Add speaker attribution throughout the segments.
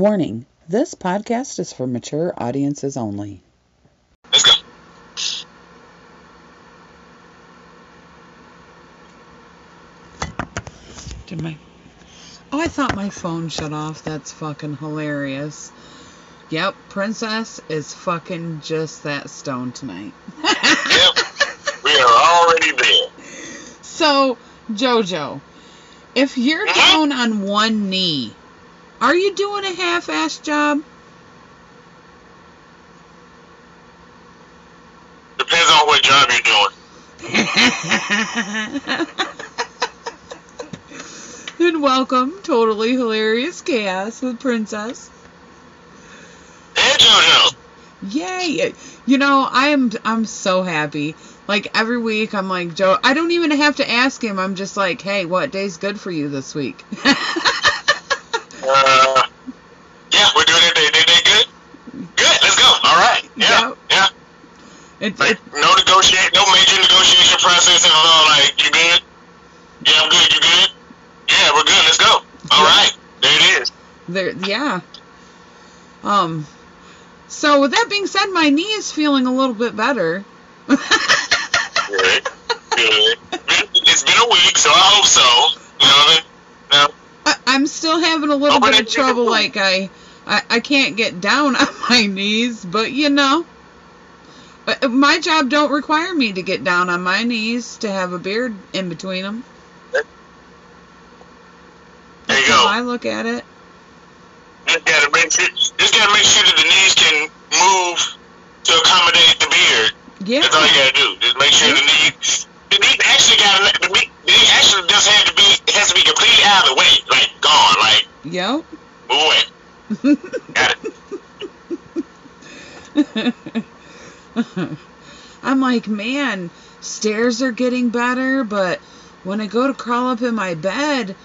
Speaker 1: Warning this podcast is for mature audiences only.
Speaker 2: Let's go.
Speaker 1: Did my. Oh, I thought my phone shut off. That's fucking hilarious. Yep, Princess is fucking just that stone tonight.
Speaker 2: Yep. we are already there.
Speaker 1: So, JoJo, if you're
Speaker 2: Mhm.
Speaker 1: down on one knee, are you doing a half-ass job?
Speaker 2: Depends on what job you're doing.
Speaker 1: and welcome, totally hilarious chaos with Princess.
Speaker 2: And JoJo.
Speaker 1: Yay! You know, I'm I'm so happy. Like every week, I'm like Joe. I don't even have to ask him. I'm just like, hey, what day's good for you this week?
Speaker 2: Uh, yeah, we're doing it. They, they, they good? Good. Let's go. All right. Yeah.
Speaker 1: Yep.
Speaker 2: Yeah.
Speaker 1: it,
Speaker 2: Like,
Speaker 1: it,
Speaker 2: no negotiate, no major negotiation process at all. Like, you good? Yeah, I'm good. You good? Yeah, we're good. Let's go. All
Speaker 1: Yeah.
Speaker 2: right. There it is.
Speaker 1: there, yeah. Um. So with that being said, my knee is feeling a little bit better.
Speaker 2: Good. Good. It's been a week, so I hope so. You know what I mean? No.
Speaker 1: I, I'm still having a little
Speaker 2: Oh,
Speaker 1: bit of trouble. Like I, I, I can't get down on my knees, but you know, Uh, my job don't require me to get down on my knees to have a beard in between them.
Speaker 2: There you
Speaker 1: That's how
Speaker 2: go.
Speaker 1: I look at it.
Speaker 2: Just gotta make sure. Just gotta make sure that the knees can move to accommodate the beard.
Speaker 1: Yeah.
Speaker 2: That's all you gotta do. Just make sure the knee. The knee actually got to the knee. Knee actually just had to be has to be completely out of the way, like gone, like
Speaker 1: Yep.
Speaker 2: move away. Got it.
Speaker 1: I'm like, man, stairs are getting better, but when I go to crawl up in my bed,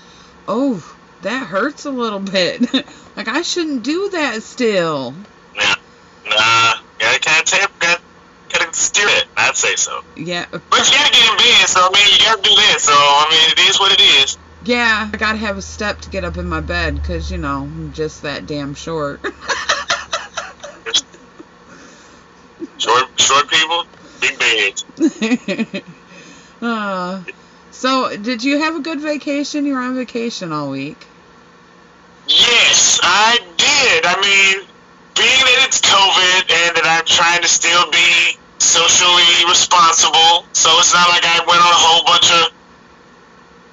Speaker 1: oh, that hurts a little bit. like I shouldn't do that still.
Speaker 2: Nah, nah. Gotta kind of tap. Gotta steer it. I'd say so.
Speaker 1: Yeah.
Speaker 2: But you gotta get in bed, so I mean, you gotta do that. So I mean, it is what it is.
Speaker 1: Yeah, I gotta have a step to get up in my bed because, you know, I'm just that damn short.
Speaker 2: Short, short people, big beds.
Speaker 1: uh, so, did you have a good vacation? You were on vacation all week.
Speaker 2: Yes, I did. I mean, being that it's COVID and that I'm trying to still be socially responsible, so it's not like I went on a whole bunch of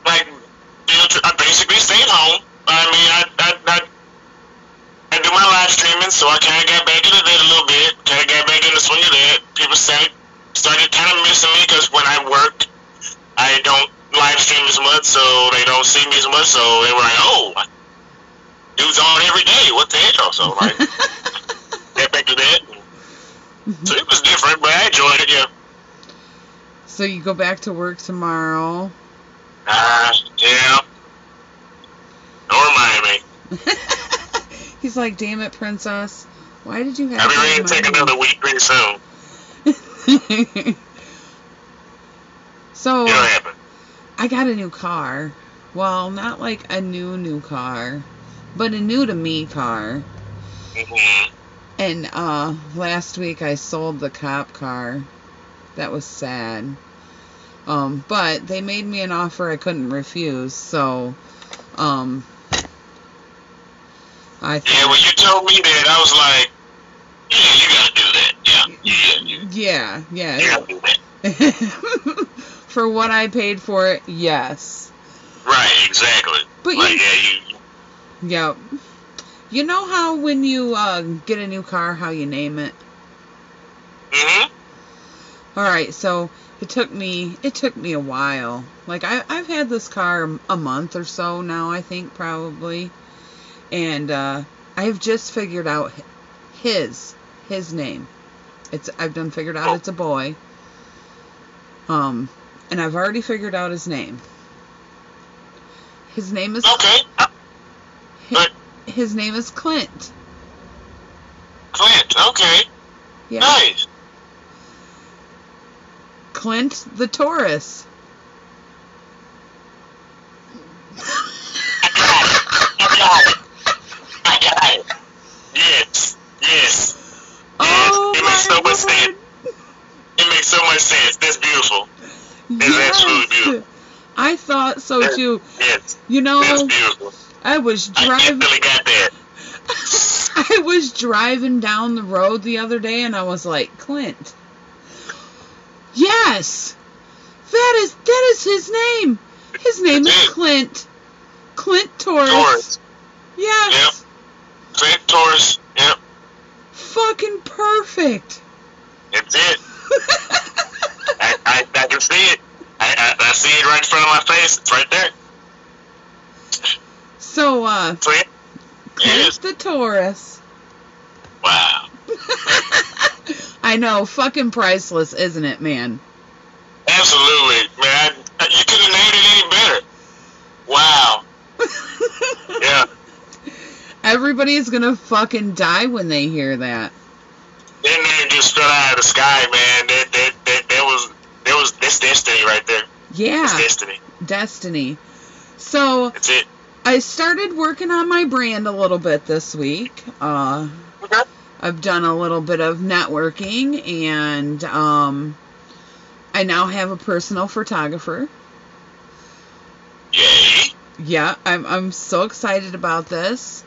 Speaker 2: like. field tri- I basically stayed home. I mean, I I, I, I do my live streaming, so I kind of got back into that a little bit. Kind of got back in the swing of that. People started started kind of missing me because when I work, I don't live stream as much, so they don't see me as much. So they were like, "Oh, dude's on every day. What the hell?" So like, get back to that. So it was different, but I enjoyed it. Yeah.
Speaker 1: so, you go back to work tomorrow.
Speaker 2: Uh, yeah. Remind me.
Speaker 1: He's like, damn it, princess. Why did you have
Speaker 2: I'll be
Speaker 1: to
Speaker 2: ready to take another week pretty soon.
Speaker 1: so,
Speaker 2: It'll happen.
Speaker 1: I got a new car. Well, not like a new, new car, but a new to me car.
Speaker 2: hmm
Speaker 1: And uh last week I sold the cop car. That was sad. Um, but they made me an offer I couldn't refuse, so um I
Speaker 2: Yeah, when you told me that, I was like, "Yeah, you gotta do that. Yeah, yeah,
Speaker 1: yeah, yeah.
Speaker 2: gotta do that."
Speaker 1: For what I paid for it, yes.
Speaker 2: Right, exactly.
Speaker 1: But
Speaker 2: like,
Speaker 1: you-
Speaker 2: yeah, you.
Speaker 1: Yep. You know how when you uh get a new car how you name it?
Speaker 2: hmm
Speaker 1: All right, so it took me it took me a while. Like I I've had this car a month or so now, I think probably. And uh I've just figured out his his name. It's I've done figured out it's a boy. Um and I've already figured out his name. His name is
Speaker 2: Okay. But
Speaker 1: his name is Clint.
Speaker 2: Clint, okay.
Speaker 1: Yeah.
Speaker 2: Nice.
Speaker 1: Clint the Taurus.
Speaker 2: Yes, yes, yes. Oh it makes so much sense. It makes so much sense. That's beautiful. Yes. beautiful.
Speaker 1: I thought so too.
Speaker 2: Yes.
Speaker 1: You know,
Speaker 2: that's beautiful.
Speaker 1: I was
Speaker 2: I
Speaker 1: driving.
Speaker 2: that.
Speaker 1: I was driving down the road the other day and I was like, Clint. Yes. That is that is his name. His name is Clint. Clint Torres.
Speaker 2: Taurus.
Speaker 1: Yes.
Speaker 2: Clint Taurus. Yep,
Speaker 1: Fucking perfect.
Speaker 2: that's it. I, I, I can see it. I, I, I see it right in front of my face. It's right there.
Speaker 1: So uh
Speaker 2: So, yeah. Yes.
Speaker 1: the Taurus.
Speaker 2: Wow.
Speaker 1: I know, fucking priceless, isn't it, man?
Speaker 2: Absolutely, man. I, you couldn't have named it any better. Wow. Yeah.
Speaker 1: Everybody's gonna fucking die when they hear that.
Speaker 2: That name just fell out of the sky, man. That that that, that was that was that's destiny right there.
Speaker 1: Yeah,
Speaker 2: It's destiny.
Speaker 1: destiny. So
Speaker 2: That's it.
Speaker 1: I started working on my brand a little bit this week. Uh,
Speaker 2: Okay.
Speaker 1: I've done a little bit of networking, and um, I now have a personal photographer.
Speaker 2: Yay.
Speaker 1: Yeah, I'm I'm so excited about this.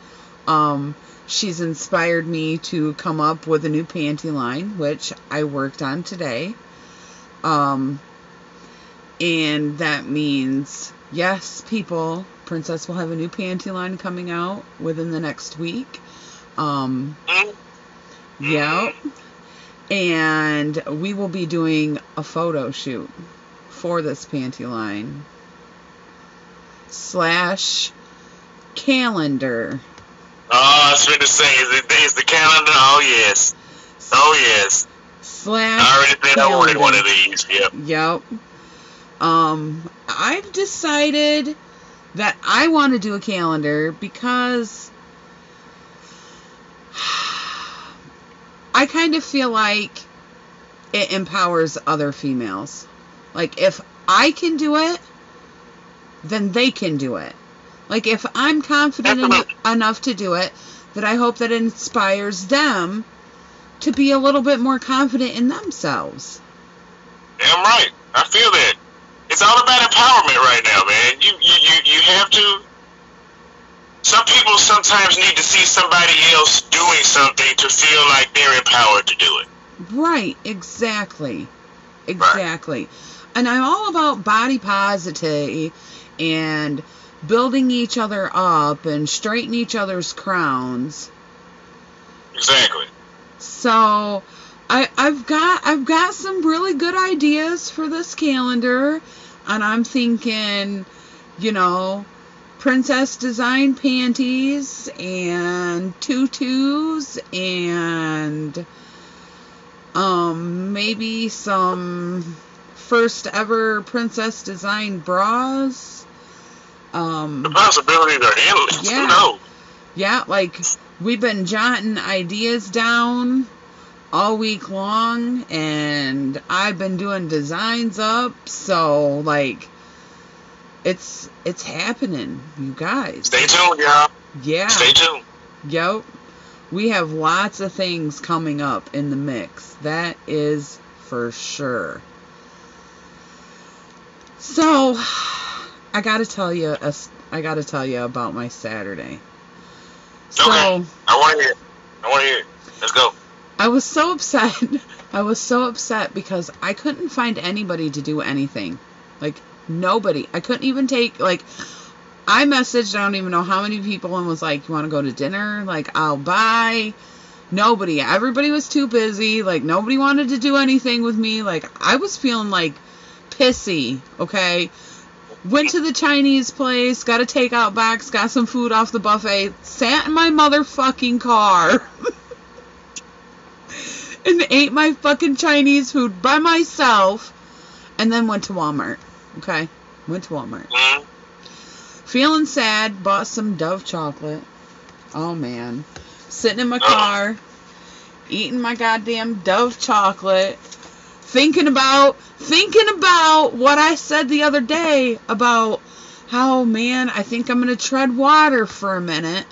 Speaker 1: Um, she's inspired me to come up with a new panty line, which I worked on today. Um, and that means yes, people, Princess will have a new panty line coming out within the next week. Um, yeah, and we will be doing a photo shoot for this panty line slash calendar.
Speaker 2: Oh, I was going to say, is it is the calendar? Oh yes. Oh yes.
Speaker 1: Slash
Speaker 2: I already said I wanted
Speaker 1: calendar.
Speaker 2: one of these. Yep.
Speaker 1: Yep. Um, I've decided that I want to do a calendar because I kind of feel like it empowers other females. Like if I can do it, then they can do it. Like if I'm confident en- enough to do it, that I hope that inspires them to be a little bit more confident in themselves.
Speaker 2: Damn right. I feel that. It's all about empowerment right now, man. You you you, you have to. Some people sometimes need to see somebody else doing something to feel like they're empowered to do it.
Speaker 1: Right, exactly. Exactly. And I'm all about body positivity and building each other up and straightening each other's crowns.
Speaker 2: Exactly.
Speaker 1: So I I've got I've got some really good ideas for this calendar and I'm thinking, you know, princess design panties and tutus and um maybe some first ever princess design bras.
Speaker 2: The
Speaker 1: Um
Speaker 2: possibilities are endless.
Speaker 1: Yeah. Yeah, like we've been jotting ideas down all week long and I've been doing designs up, so like it's it's happening, you guys.
Speaker 2: Stay tuned, y'all.
Speaker 1: Yeah.
Speaker 2: Stay tuned.
Speaker 1: Yep. We have lots of things coming up in the mix. That is for sure. So, I got to tell you a I got to tell you about my Saturday. So,
Speaker 2: Okay. I want to hear. I want to hear. Let's go.
Speaker 1: I was so upset. I was so upset because I couldn't find anybody to do anything. Like nobody. I couldn't even take like I messaged I don't even know how many people and was like, "You want to go to dinner?" Like, "I'll buy." Nobody. Everybody was too busy. Like nobody wanted to do anything with me. Like I was feeling like pissy, okay? Went to the Chinese place, got a takeout box, got some food off the buffet, sat in my motherfucking car. and ate my fucking Chinese food by myself, and then went to Walmart. Okay, went to Walmart.
Speaker 2: Mm.
Speaker 1: Feeling sad, bought some Dove chocolate. Oh man, sitting in my car, eating my goddamn Dove chocolate, thinking about thinking about what I said the other day about how man, I think I'm gonna tread water for a minute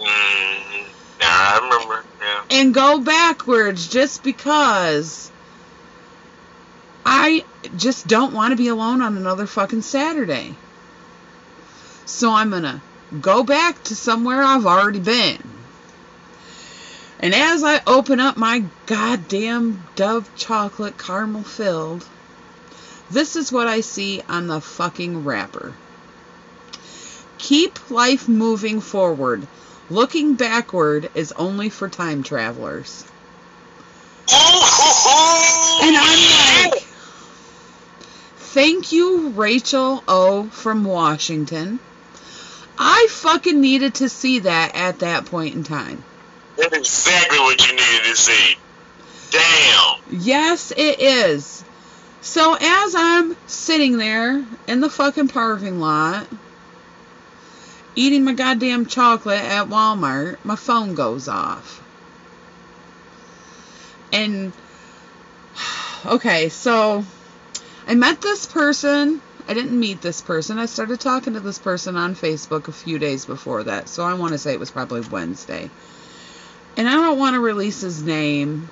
Speaker 2: Mm. Yeah, I remember. Yeah.
Speaker 1: and go backwards just because I I just don't want to be alone on another fucking Saturday. So I'm going to go back to somewhere I've already been. And as I open up my goddamn Dove chocolate caramel filled, this is what I see on the fucking wrapper. Keep life moving forward. Looking backward is only for time travelers. Oh, and I'm like, thank you, Rachel O. from Washington. I fucking needed to see that at that point in time.
Speaker 2: That's exactly what you needed to see. Damn.
Speaker 1: Yes, it is. So as I'm sitting there in the fucking parking lot, eating my goddamn chocolate at Walmart, my phone goes off. And, okay, so I met this person. I didn't meet this person. I started talking to this person on Facebook a few days before that. So I want to say it was probably Wednesday. And I don't want to release his name.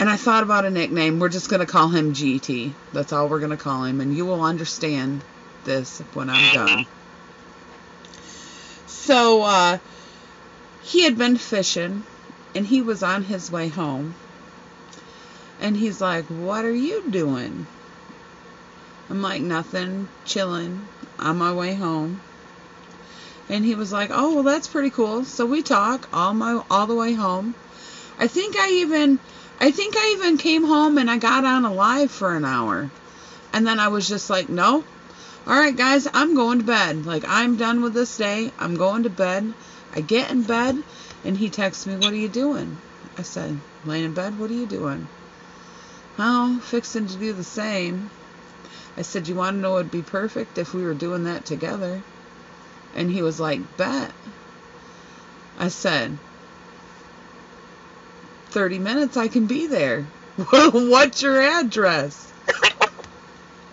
Speaker 1: And I thought about a nickname. We're just going to call him GT. That's all we're going to call him. And you will understand this when I'm done. So, uh, he had been fishing and he was on his way home. And he's like, What are you doing? I'm like, Nothing, chilling on my way home. And he was like, "Oh, well, that's pretty cool." So we talk all my all the way home. I think I even I think I even came home and I got on a live for an hour. And then I was just like, "No. All right, guys, I'm going to bed. Like I'm done with this day. I'm going to bed." I get in bed and he texts me, "What are you doing?" I said, "Laying in bed. What are you doing?" "Oh, fixing to do the same." I said, "You want to know it'd be perfect if we were doing that together?" And he was like, Bet. I said, 30 minutes, I can be there. What's your address?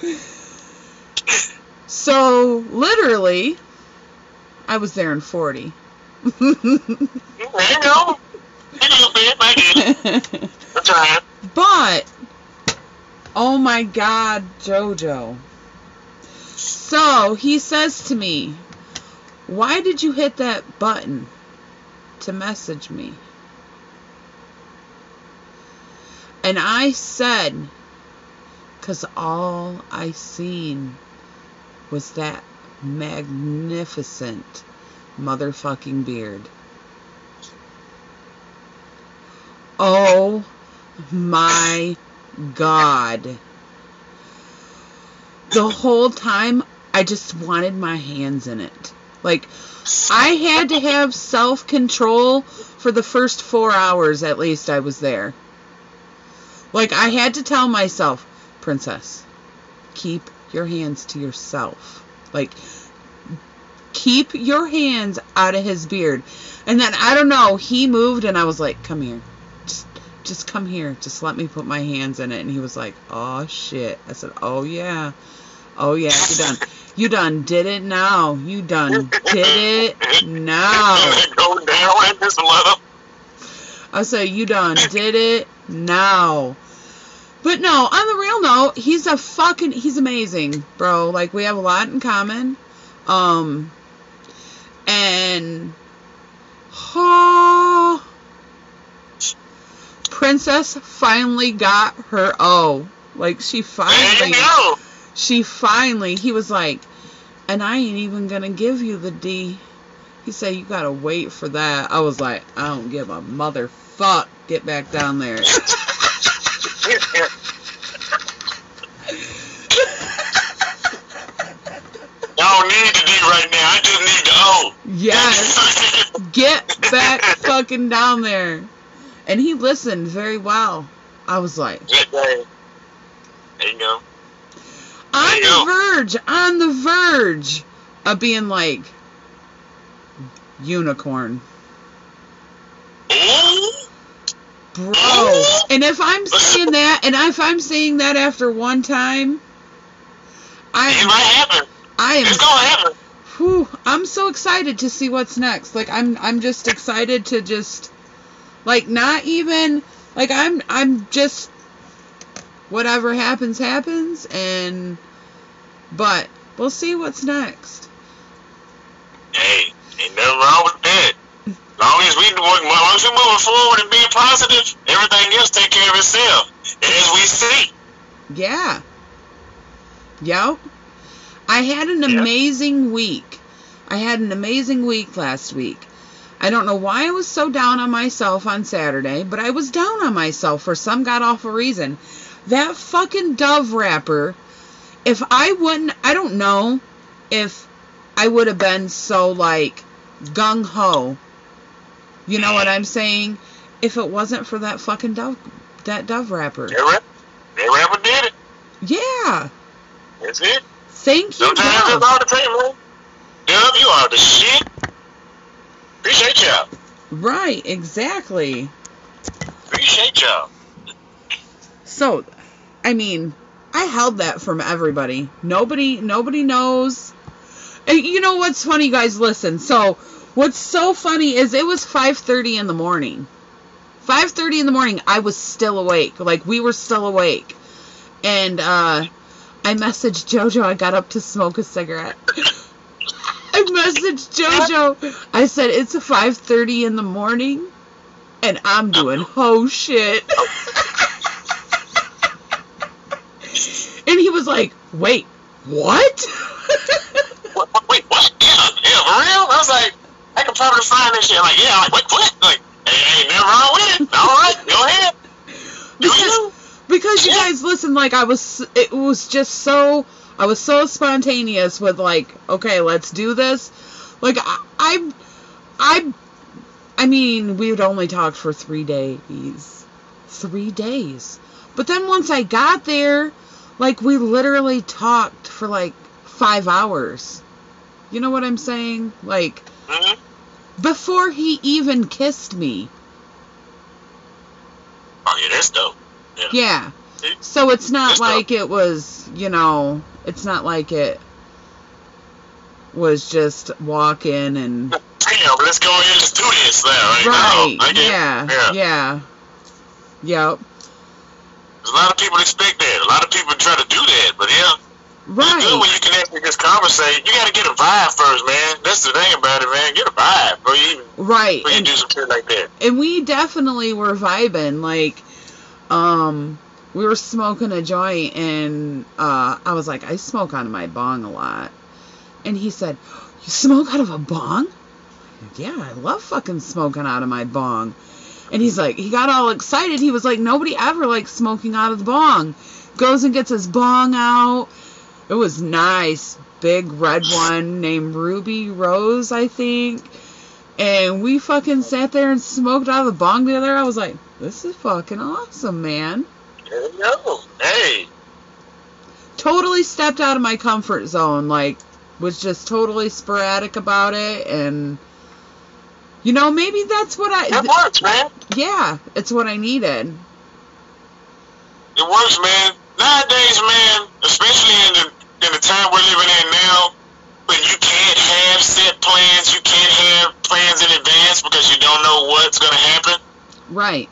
Speaker 1: so, literally, I was there in 40.
Speaker 2: There you go. Know, babe, I get it. That's all right.
Speaker 1: But, oh my God, JoJo. So, he says to me, Why did you hit that button to message me? And I said, because all I seen was that magnificent motherfucking beard. Oh my god. The whole time I just wanted my hands in it. Like I had to have self-control for the first 4 hours at least I was there. Like I had to tell myself, princess, keep your hands to yourself. Like keep your hands out of his beard. And then I don't know, he moved and I was like, "Come here. Just just come here. Just let me put my hands in it." And he was like, "Oh shit." I said, "Oh yeah. Oh yeah, you done. You done did it now. You done did it now."
Speaker 2: Go down and just let him.
Speaker 1: I say you done did it now. But no, on the real note, he's a fucking he's amazing, bro. Like we have a lot in common. Um and oh, Princess finally got her oh. Like she finally she finally he was like and I ain't even gonna give you the D. He said you gotta wait for that. I was like, I don't give a motherfuck. Get back down there.
Speaker 2: I don't need the D right now. I just need the O.
Speaker 1: Yes. Get back fucking down there. And he listened very well. I was like,
Speaker 2: there you go.
Speaker 1: on
Speaker 2: you
Speaker 1: the
Speaker 2: go.
Speaker 1: verge, on the verge of being like unicorn.
Speaker 2: Ooh.
Speaker 1: Bro. And if I'm saying that, and if I'm saying that after one time,
Speaker 2: It
Speaker 1: I
Speaker 2: might happen.
Speaker 1: I
Speaker 2: It's
Speaker 1: am
Speaker 2: gonna happen.
Speaker 1: whew, I'm so excited to see what's next. Like I'm I'm just excited to just like not even like I'm I'm just whatever happens, happens, and but we'll see what's next.
Speaker 2: Hey, ain't nothing wrong with that. Long as we long as we moving forward and being positive, everything else take care of itself. As we see.
Speaker 1: Yeah. Yep. I had an
Speaker 2: Yep.
Speaker 1: amazing week. I had an amazing week last week. I don't know why I was so down on myself on Saturday, but I was down on myself for some god awful reason. That fucking Dove wrapper, if I wouldn't, I don't know if I would have been so like gung ho. You know what I'm saying? If it wasn't for that fucking Dove, that Dove wrapper.
Speaker 2: That rap, that rapper did it.
Speaker 1: Yeah.
Speaker 2: That's it.
Speaker 1: Thank you,
Speaker 2: Sometimes
Speaker 1: Dove.
Speaker 2: all the man. Dub, you are the shit. Appreciate y'all.
Speaker 1: Right, exactly.
Speaker 2: Appreciate y'all.
Speaker 1: So, I mean, I held that from everybody. Nobody, nobody knows. And you know what's funny, guys? Listen. So, what's so funny is it was 5:30 in the morning. 5:30 in the morning. I was still awake. Like we were still awake, and uh, I messaged JoJo. I got up to smoke a cigarette. I messaged JoJo. I said it's 5:30 in the morning, and I'm doing ho shit. and he was like, "Wait, what?"
Speaker 2: Wait, what? Yeah, yeah, for real? I was like, I could probably find this shit. I'm like, yeah, I'm like, what, what? Like, hey, ain't nothing wrong with it. All right, go ahead. Do
Speaker 1: because,
Speaker 2: you?
Speaker 1: because you
Speaker 2: Yeah.
Speaker 1: guys listen like i was it was just so i was so spontaneous with like okay let's do this like i i i, I mean we would only talked for three days three days but then once i got there like we literally talked for like five hours you know what i'm saying like
Speaker 2: Mm-hmm.
Speaker 1: Before he even kissed me
Speaker 2: Oh, yeah, that's dope. Yeah.
Speaker 1: Yeah. So it's not
Speaker 2: That's
Speaker 1: like it was, you know, it's not like it was just walk in and
Speaker 2: Damn, let's go ahead and do this now. Right,
Speaker 1: right.
Speaker 2: now. I get
Speaker 1: yeah.
Speaker 2: yeah.
Speaker 1: Yeah. Yep.
Speaker 2: A lot of people expect that. A lot of people try to do that, but yeah. It's good when you can actually just conversate. You got to get a vibe first, man. That's the thing about it, man. Get a vibe before you even
Speaker 1: Right.
Speaker 2: before you
Speaker 1: And,
Speaker 2: do some shit like that.
Speaker 1: and we definitely were vibing like um we were smoking a joint and uh I was like I smoke out of my bong a lot. And he said, "You smoke out of a bong?" Yeah, I love fucking smoking out of my bong. And he's like, he got all excited. He was like, nobody ever likes smoking out of the bong. Goes and gets his bong out. It was nice. Big red one named Ruby Rose, I think. And we fucking sat there and smoked out of the bong together. I was like, this is fucking awesome, man.
Speaker 2: Hey,
Speaker 1: Totally stepped out of my comfort zone. Like, was just totally sporadic about it. And, you know, maybe that's what I.
Speaker 2: that works, man.
Speaker 1: yeah, it's what I needed.
Speaker 2: It works, man. Nowadays, man, especially in the in the time we're living in now, when you can't have set plans, you can't have plans in advance because you don't know what's gonna happen.
Speaker 1: Right.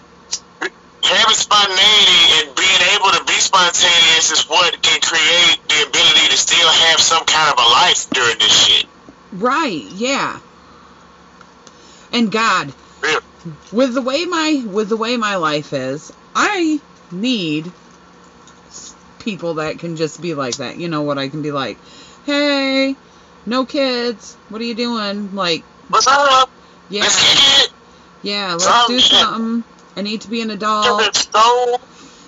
Speaker 2: Having spontaneity and being able to be spontaneous is what can create the ability to still have some kind of a life during this shit.
Speaker 1: Right, yeah. And God,
Speaker 2: Yeah.
Speaker 1: with the way my with the way my life is, I need people that can just be like that. You know what I can be like, "Hey, no kids. What are you doing?" Like,
Speaker 2: What's up?
Speaker 1: yeah,
Speaker 2: Let's
Speaker 1: yeah, let's
Speaker 2: Some
Speaker 1: do
Speaker 2: shit.
Speaker 1: something. I need to be an adult.
Speaker 2: There's so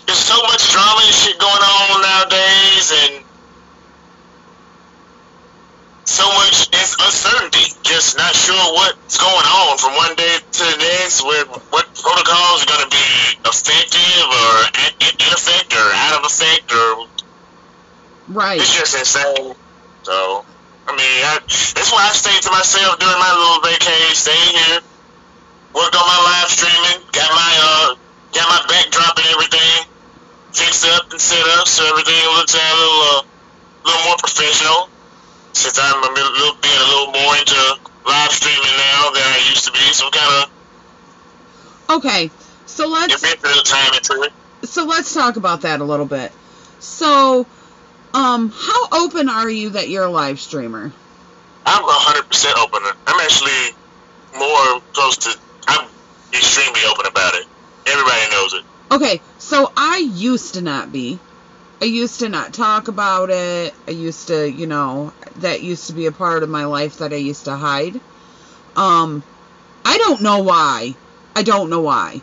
Speaker 2: there's so much drama and shit going on nowadays, and so much uncertainty. Just not sure what's going on from one day to the next. With what protocols are going to be effective or in, effect or out of effect, or
Speaker 1: Right.
Speaker 2: it's just insane. So. I mean, I, that's why I stayed to myself during my little vacation, stayed here, worked on my live streaming, got my uh, got my backdrop and everything fixed up and set up, so everything looks a little, uh, little more professional. Since I'm a little, being a little more into live streaming now than I used to be, so kind of
Speaker 1: Okay. So let's
Speaker 2: invest a little time into it.
Speaker 1: so let's talk about that a little bit. So, um, how open are you that you're a live streamer?
Speaker 2: I'm 100% open. I'm actually more close to. I'm extremely open about it. Everybody knows it.
Speaker 1: Okay, so I used to not be. I used to not talk about it. I used to, you know, that used to be a part of my life that I used to hide. Um, I don't know why. I don't know why.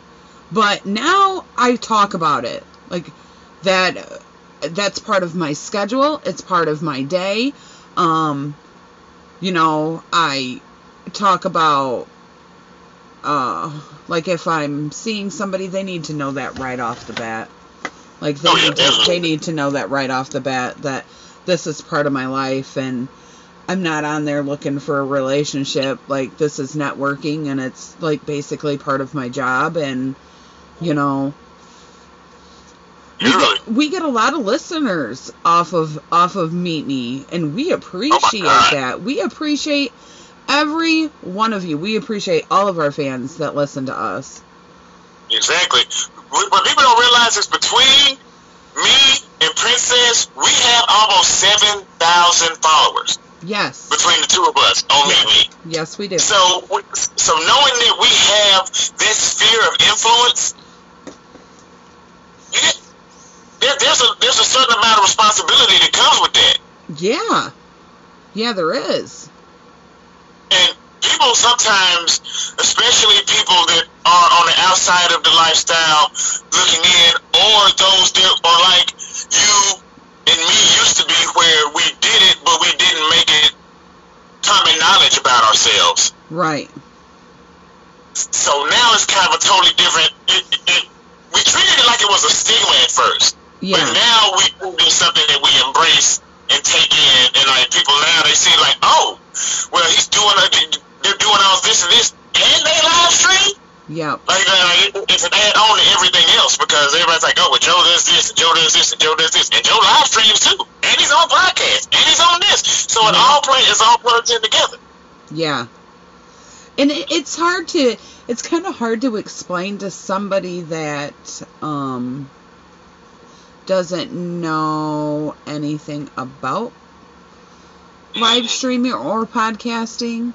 Speaker 1: But now I talk about it. Like that that's part of my schedule. It's part of my day. Um, you know, I talk about uh like if I'm seeing somebody they need to know that right off the bat. Like they
Speaker 2: Oh, yeah,
Speaker 1: need to, they need to know that right off the bat that this is part of my life and I'm not on there looking for a relationship. Like this is networking and it's like basically part of my job and you know we get, we get a lot of listeners off of off of Meet Me and we appreciate
Speaker 2: God.
Speaker 1: that. We appreciate every one of you. We appreciate all of our fans that listen to us.
Speaker 2: Exactly. What people don't realize is between me and Princess, we have almost 7,000 followers
Speaker 1: Yes.
Speaker 2: between the two of us on
Speaker 1: Yes.
Speaker 2: Me.
Speaker 1: Yes, we do.
Speaker 2: So, so knowing that we have this sphere of influence, you there, there's a there's a certain amount of responsibility that comes with that.
Speaker 1: Yeah. Yeah, there is.
Speaker 2: And people sometimes, especially people that are on the outside of the lifestyle looking in, or those that are like you and me used to be, where we did it, but we didn't make it common knowledge about ourselves.
Speaker 1: Right.
Speaker 2: So now it's kind of a totally different. It, it, we treated it like it was a stigma at first, but now we do something that we embrace and take in, and like people now they see like, oh, well he's doing, a, they're doing all this and this, and they live stream.
Speaker 1: Yep.
Speaker 2: Like, uh, it's an add on to everything else because everybody's like, oh, well, Joe does this, and Joe does this, and Joe does this, and Joe live streams too, and he's on podcast, and he's on this, so it
Speaker 1: Yeah.
Speaker 2: all play, it's all plugged in together.
Speaker 1: Yeah. And it, it's hard to it's kind of hard to explain to somebody that um doesn't know anything about live streaming or podcasting.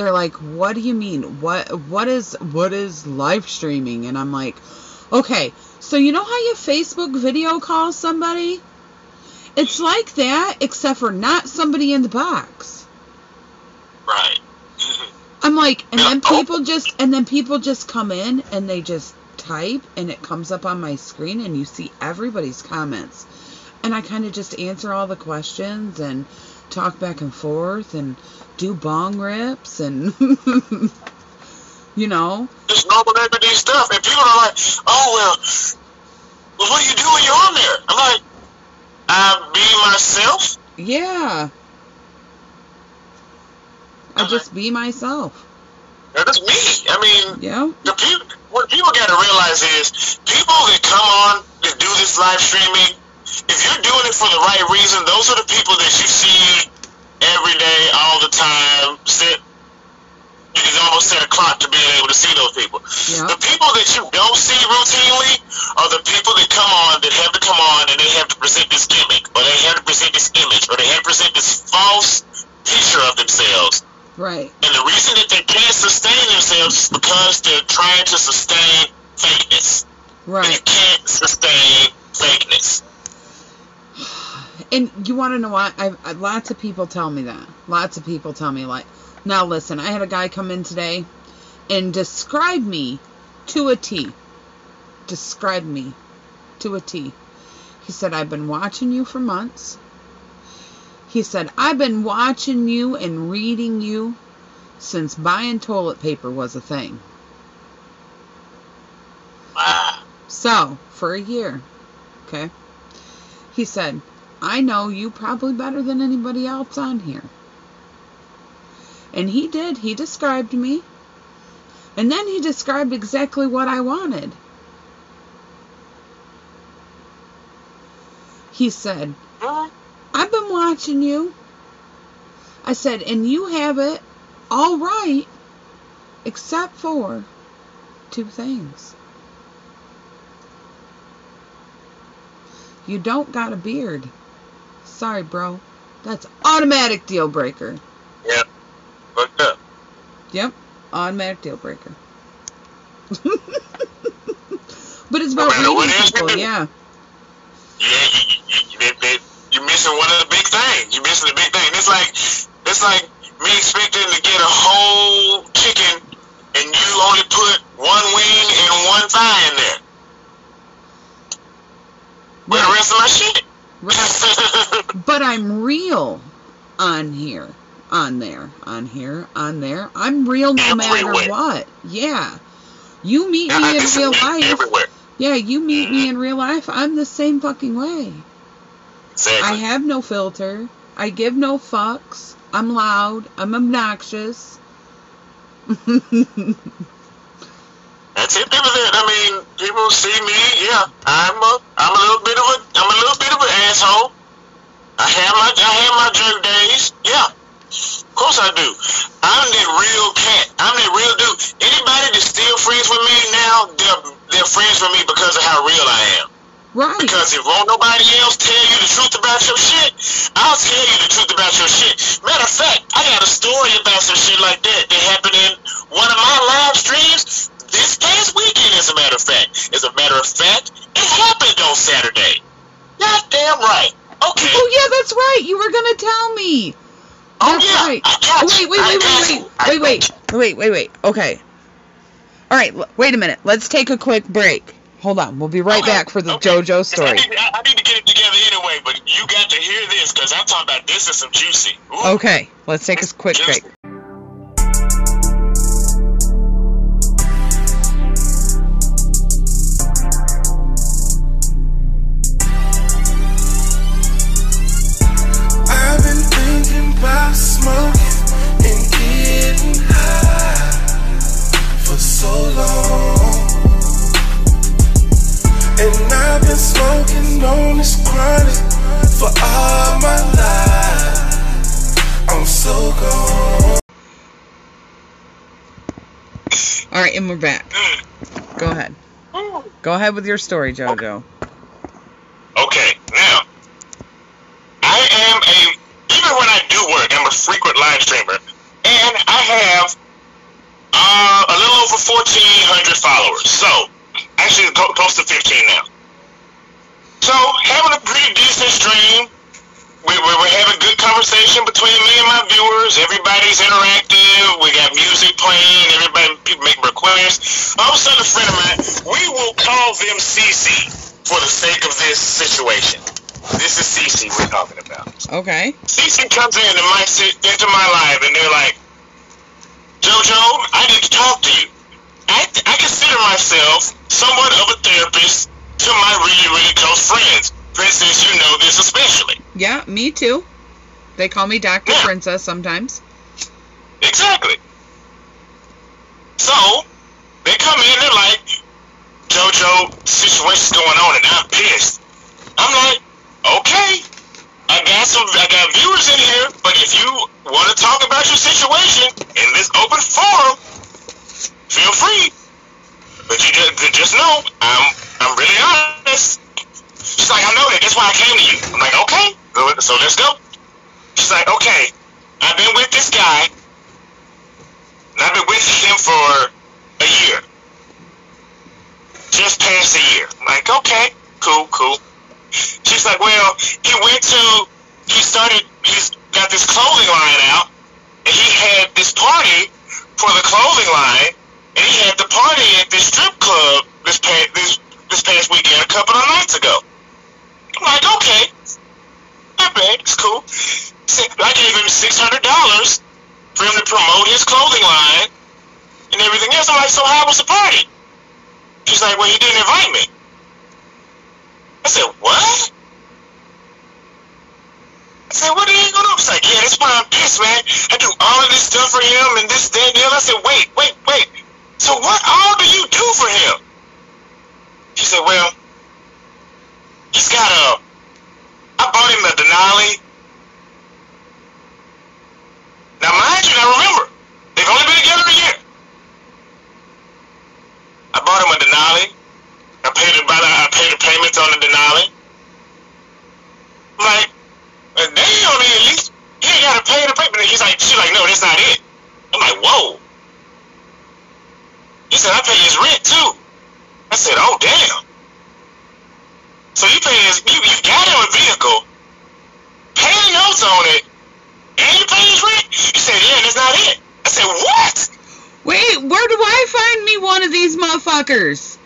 Speaker 1: They're like, "What do you mean? What what is what is live streaming?" And I'm like, "Okay, so you know how you Facebook video call somebody? It's like that except for not somebody in the box."
Speaker 2: Right.
Speaker 1: I'm like, and then people just, and then people just come in and they just type, and it comes up on my screen, and you see everybody's comments, and I kind of just answer all the questions and talk back and forth and do bong rips and, you know,
Speaker 2: Just normal everyday stuff, and people are like, oh well, well what do you do when you're on there? I'm like, I be myself.
Speaker 1: yeah. I just be myself.
Speaker 2: That's me. I mean,
Speaker 1: Yeah.
Speaker 2: the people, what people got to realize is people that come on to do this live streaming, if you're doing it for the right reason, those are the people that you see every day, all the time. Set, you can almost set a clock to being able to see those people. The people that you don't see routinely are the people that come on that have to come on and they have to present this gimmick, or they have to present this image, or they have to present this false picture of themselves.
Speaker 1: Right.
Speaker 2: And the reason that they can't sustain themselves is because they're trying to sustain fakeness. And you can't sustain fakeness.
Speaker 1: And you want to know what? I've, I, lots of people tell me that. Lots of people tell me like, now listen, I had a guy come in today and describe me to a T. Describe me to a T. He said, I've been watching you for months. He said, I've been watching you and reading you since buying toilet paper was a thing. So, for a year, okay? He said, I know you probably better than anybody else on here. And he did. He described me. And then he described exactly what I wanted. He said? I've been watching you. I said, and you have it all right, except for two things. You don't got a beard. Sorry, bro. That's automatic deal breaker.
Speaker 2: Yep. Fucked up.
Speaker 1: Yep, automatic deal breaker. but it's about
Speaker 2: No
Speaker 1: reading
Speaker 2: you
Speaker 1: people, yeah.
Speaker 2: Yeah, you, you, you, they, they, you're missing one of the big things. You're missing the big thing. It's like it's like me expecting to get a whole chicken and you only put one wing and one thigh in there. Where the rest of my shit?
Speaker 1: Right. But I'm real on here, on there, on here, on there. I'm real no matter what. Yeah. You meet me in real life.
Speaker 2: everywhere.
Speaker 1: Yeah, you meet me in real life. I'm the same fucking way.
Speaker 2: Exactly.
Speaker 1: I have no filter. I give no fucks. I'm loud. I'm obnoxious.
Speaker 2: That's it. People that I mean, people see me. Yeah, I'm a, I'm a little bit of a, I'm a little bit of an asshole. I have my, I have my jerk days. Yeah, of course I do. I'm that real cat. I'm that real dude. Anybody that's still friends with me now, they're, they're friends with me because of how real I am.
Speaker 1: right.
Speaker 2: Because if won't nobody else tell you the truth about your shit, I'll tell you the truth about your shit. Matter of fact, I got a story about some shit like that that happened in one of my live streams this past weekend, as a matter of fact. As a matter of fact, it happened on Saturday. God damn right. Okay.
Speaker 1: Oh yeah, that's right. You were gonna tell me.
Speaker 2: Oh,
Speaker 1: That's
Speaker 2: yeah.
Speaker 1: right.
Speaker 2: I got
Speaker 1: wait, wait, wait, wait, wait, wait, wait, wait, wait, wait. Okay. All right. Wait a minute. Let's take a quick break. Hold on. We'll be right
Speaker 2: Okay,
Speaker 1: back for the
Speaker 2: okay.
Speaker 1: JoJo
Speaker 2: I
Speaker 1: story.
Speaker 2: need, I, I need to get it together anyway, but you got to hear this because I'm talking about this is some juicy. Ooh.
Speaker 1: Okay. Let's take a quick break.
Speaker 3: I've been smoking on this chronic for all my life. I'm so gone.
Speaker 1: All right, and we're back. Go ahead. Go ahead with your story, JoJo.
Speaker 2: Okay, now I am a even when I do work, I'm a frequent live streamer, and I have uh, a little over fourteen hundred followers. So actually, close to fifteen now. So having a pretty decent stream. We, we, we're having good conversation between me and my viewers. Everybody's interactive. We got music playing. Everybody people make requests. All of a sudden, a friend of mine, we will call them CC for the sake of this situation. This is CC we're talking about.
Speaker 1: Okay.
Speaker 2: CC comes in and my, into my life, and they're like, JoJo, I need to talk to you. I, I consider myself somewhat of a therapist to my really, really close friends. Princess, you know this especially.
Speaker 1: Yeah, me too. They call me Dr.
Speaker 2: Yeah.
Speaker 1: Princess sometimes.
Speaker 2: Exactly. So, they come in, they're like, JoJo, situation's going on, and I'm pissed. I'm like, okay, I got some, I got viewers in here, but if you want to talk about your situation in this open forum, feel free. But you just, just know, I'm, I'm really honest. She's like, I know that. That's why I came to you. I'm like, okay. So let's go. She's like, okay, I've been with this guy, and I've been with him for a year. Just past a year. I'm like, okay, cool, cool. She's like, well, he went to, he started, he's got this clothing line out, and he had this party for the clothing line, and he had the party at this strip club this past, this, this past weekend a couple of nights ago. I'm like, okay, not bad, it's cool. I gave him $600 for him to promote his clothing line and everything else. I'm like, so how was the party? She's like, well, he didn't invite me. I said, what? I said, what are you going to do? She's like, yeah, that's why I'm pissed, man. I do all of this stuff for him and this, that, and the other. I said, wait, wait, wait. So what all do you do for him? She said, well, he's got a, I bought him a Denali. Now, mind you, now remember, they've only been together a year. I bought him a Denali. I paid about I paid the payments on the Denali. like, damn, man, at least he ain't gotta pay the. And he's like, she's like, no, that's not it. I'm like, whoa. He said, I pay his rent too. I said, oh damn. So you pay his, you, you got him a vehicle, pay the notes on it, and you pay his rent? He said, yeah, and that's not it. I said, what?
Speaker 1: Wait, where do I find me one of these motherfuckers?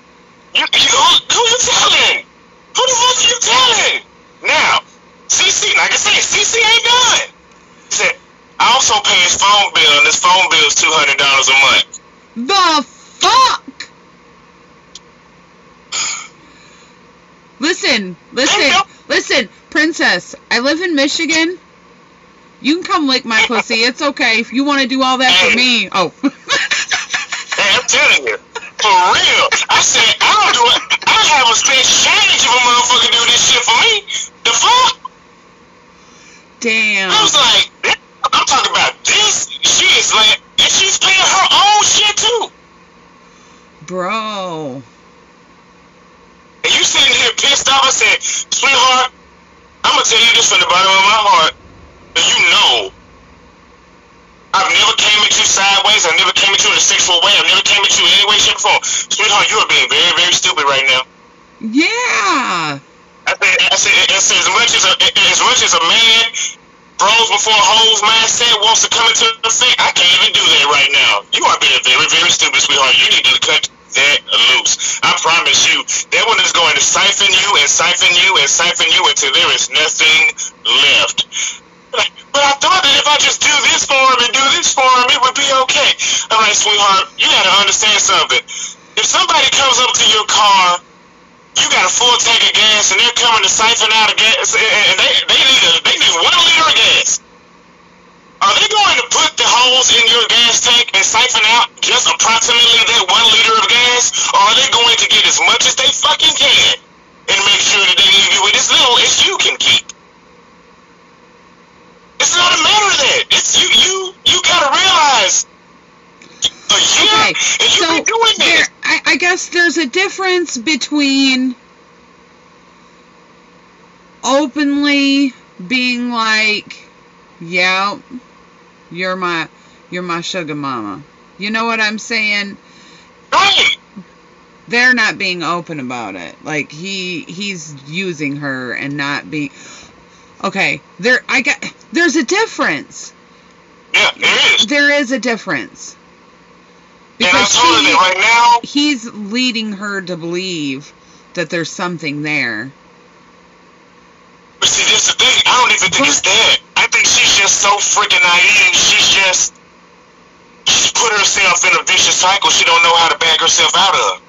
Speaker 2: You, you, who, who you telling? Who the fuck are you telling? Now, CC, like I said, CC ain't done. He said, I also pay his phone bill, and his phone bill is $200 a month.
Speaker 1: The fuck? Listen, listen, oh, listen, princess. I live in Michigan. You can come lick my pussy. It's okay if you want to do all that for me. Oh.
Speaker 2: Hey, I'm telling you, for real. I said, I don't do it. I have a spare change if a motherfucker do this shit for me. The fuck?
Speaker 1: Damn.
Speaker 2: I was like, I'm talking about this. She is like, and she's paying her own shit too.
Speaker 1: Bro.
Speaker 2: And you sitting here pissed off. I said, sweetheart, I'm gonna tell you this from the bottom of my heart. And you know, I've never came at you sideways. I've never came at you in a sexual way. I've never came at you in any way, shape, or form. Sweetheart, you are being very, very stupid right now.
Speaker 1: Yeah.
Speaker 2: I said, I said, I said as much as a, as much as a man bros before hoes mindset wants to come into the thing, I can't even do that right now. You are being very, very stupid, sweetheart. You need to cut that loose. I promise you, that one is going to siphon you and siphon you and siphon you until there is nothing left. But I thought that if I just do this for him and do this for him, it would be okay. I'm sweetheart, you gotta understand something. If somebody comes up to your car you got a full tank of gas and they're coming to siphon out of gas and they, they need a, they need one liter of gas. Are they going to put the holes in your gas tank and siphon out just approximately that one liter of gas? Or are they going to get as much as they fucking can and make sure that they leave you with as little as you can keep? It's not a matter of that. It's you you you gotta realize a year
Speaker 1: Okay.
Speaker 2: and you've
Speaker 1: So
Speaker 2: been doing
Speaker 1: there,
Speaker 2: this.
Speaker 1: I, I guess there's a difference between openly being like, "Yeah, you're my you're my sugar mama." You know what I'm saying?
Speaker 2: Right.
Speaker 1: They're not being open about it. Like he he's using her and not being Okay, there I got there's a difference.
Speaker 2: Yeah, there is.
Speaker 1: There is a difference. Because she
Speaker 2: right now,
Speaker 1: he's leading her to believe that there's something there.
Speaker 2: but see, this the thing. I don't even think it's that. I think she's just so freaking naive. She's just, she's put herself in a vicious cycle she don't know how to back herself out of.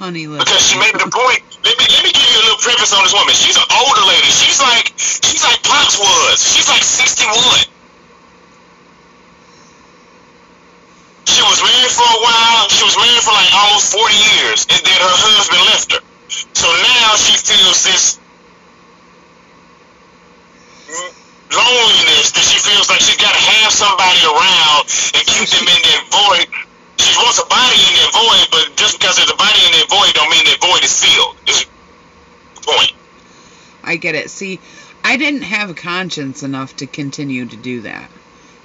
Speaker 1: Honey.
Speaker 2: Because she made the point. Let me let me give you a little preface on this woman. She's an older lady. She's like she's like Pops was. She's like 61. She was married for a while. She was married for like almost 40 years, and then her husband left her. So now she feels this loneliness that she feels like she's got to have somebody around and keep them in that void. She wants a body in that void, but just because there's a body in that void don't mean that void is filled. Is the point.
Speaker 1: I get it. See, I didn't have a conscience enough to continue to do that.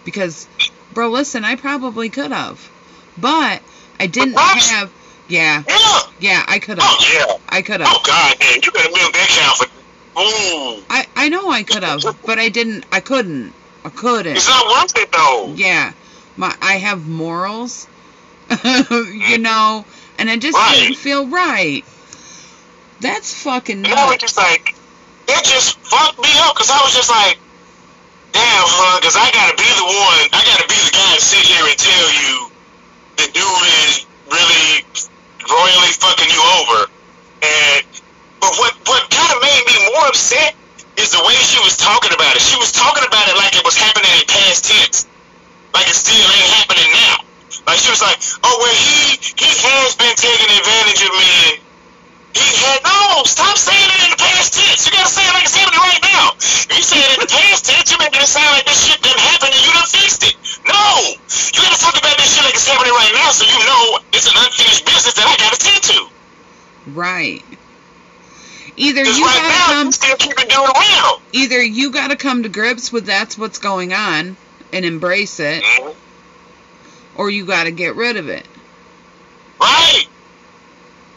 Speaker 1: Because, bro, listen, I probably could have. But I didn't have. Yeah,
Speaker 2: Yeah.
Speaker 1: yeah, I could have.
Speaker 2: Oh yeah.
Speaker 1: I could have. Oh.
Speaker 2: God, man, you better milk that cow for. Ooh,
Speaker 1: I, I know I could have, but I didn't. I couldn't. I couldn't.
Speaker 2: it's not worth it though.
Speaker 1: Yeah, my I have morals, you know, and it just
Speaker 2: Right.
Speaker 1: didn't feel right. That's fucking
Speaker 2: And I was just like, it just fucked me up because I was just like, damn, huh? Because I gotta be the one, I gotta be the guy to sit here and tell you the dude is really royally fucking you over. And but what what kind of made me more upset is the way she was talking about it. She was talking about it like it was happening in past tense, like it still ain't happening now. Like she was like, oh well, he he has been taking advantage of me. He had no. Stop saying it in the past tense. You gotta say it like it's happening right now. If you say it in the past tense, you're making it sound like this shit didn't happen and you done fixed it. No, you gotta talk about this shit like it's happening right now, so you know it's an unfinished business that I gotta tend to.
Speaker 1: Right. Either you
Speaker 2: right
Speaker 1: gotta
Speaker 2: now,
Speaker 1: come
Speaker 2: you still keeping doing well.
Speaker 1: either you gotta come to grips with that's what's going on and embrace it,
Speaker 2: Mhm.
Speaker 1: Or you gotta get rid of it.
Speaker 2: Right.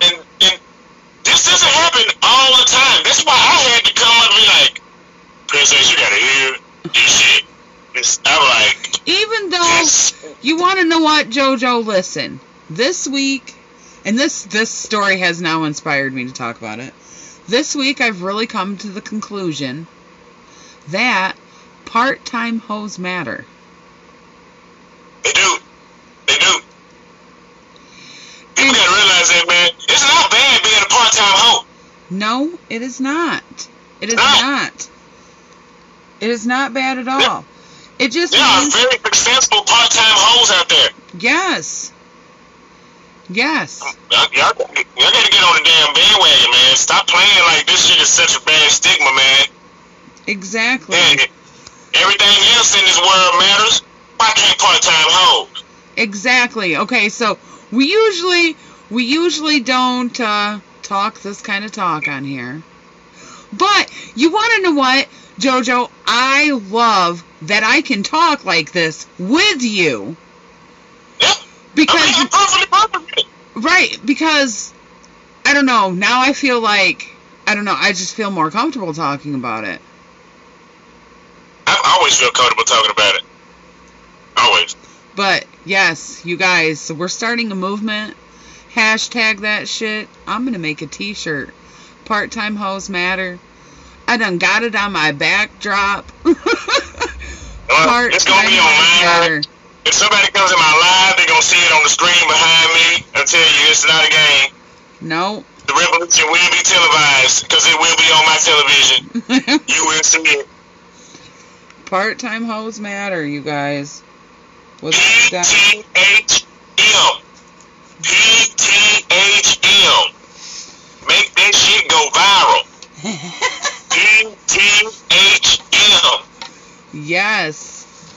Speaker 2: And, and this doesn't happen all the time. That's why I had to come up and be like, Princess, you gotta hear this shit. I'm like,
Speaker 1: Even though
Speaker 2: this.
Speaker 1: you want to know what, JoJo, listen. This week, and this this story has now inspired me to talk about it. This week, I've really come to the conclusion that part-time hoes matter.
Speaker 2: They do. They do. People gotta realize that, man. It's not bad being a part-time hoe.
Speaker 1: No, it is not. It is
Speaker 2: No.
Speaker 1: not. It is not bad at all. It just
Speaker 2: There are very successful part-time hoes out there.
Speaker 1: yes, yes.
Speaker 2: Y'all, y'all, y'all gotta get on the damn bandwagon, man. Stop playing like this shit is such a bad stigma, man.
Speaker 1: Exactly.
Speaker 2: Everything else in this world matters. Why can't part-time hoes?
Speaker 1: Exactly. Okay, so we usually we usually don't uh, talk this kind of talk on here. But you want to know what, Jojo? I love that I can talk like this with you
Speaker 2: Yep.
Speaker 1: because
Speaker 2: I mean, I'm perfectly perfect.
Speaker 1: right because I don't know. Now I feel like I don't know. I just feel more comfortable talking about it.
Speaker 2: I always feel comfortable talking about it. Always.
Speaker 1: But yes, you guys, so we're starting a movement. Hashtag that shit. I'm gonna make a T-shirt. Part-time hoes matter. I done got it on my backdrop.
Speaker 2: Well, it's gonna be on mine. If somebody comes in my live, they're gonna see it on the screen behind me. I tell you, it's not a game.
Speaker 1: No.
Speaker 2: The revolution will be televised because it will be on my television. You will see it.
Speaker 1: Part-time hoes matter, you guys. What's that?
Speaker 2: T H M. P T H M. Make that shit go viral. P T H M.
Speaker 1: Yes.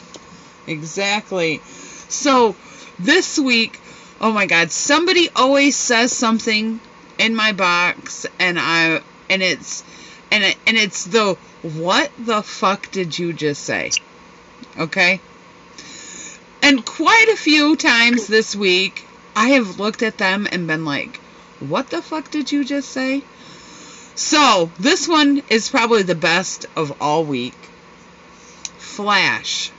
Speaker 1: Exactly. So, this week, oh my god, somebody always says something in my box and I and it's and it, and it's the what the fuck did you just say? Okay? And quite a few times this week, I have looked at them and been like, what the fuck did you just say? So, this one is probably the best of all week. Flash.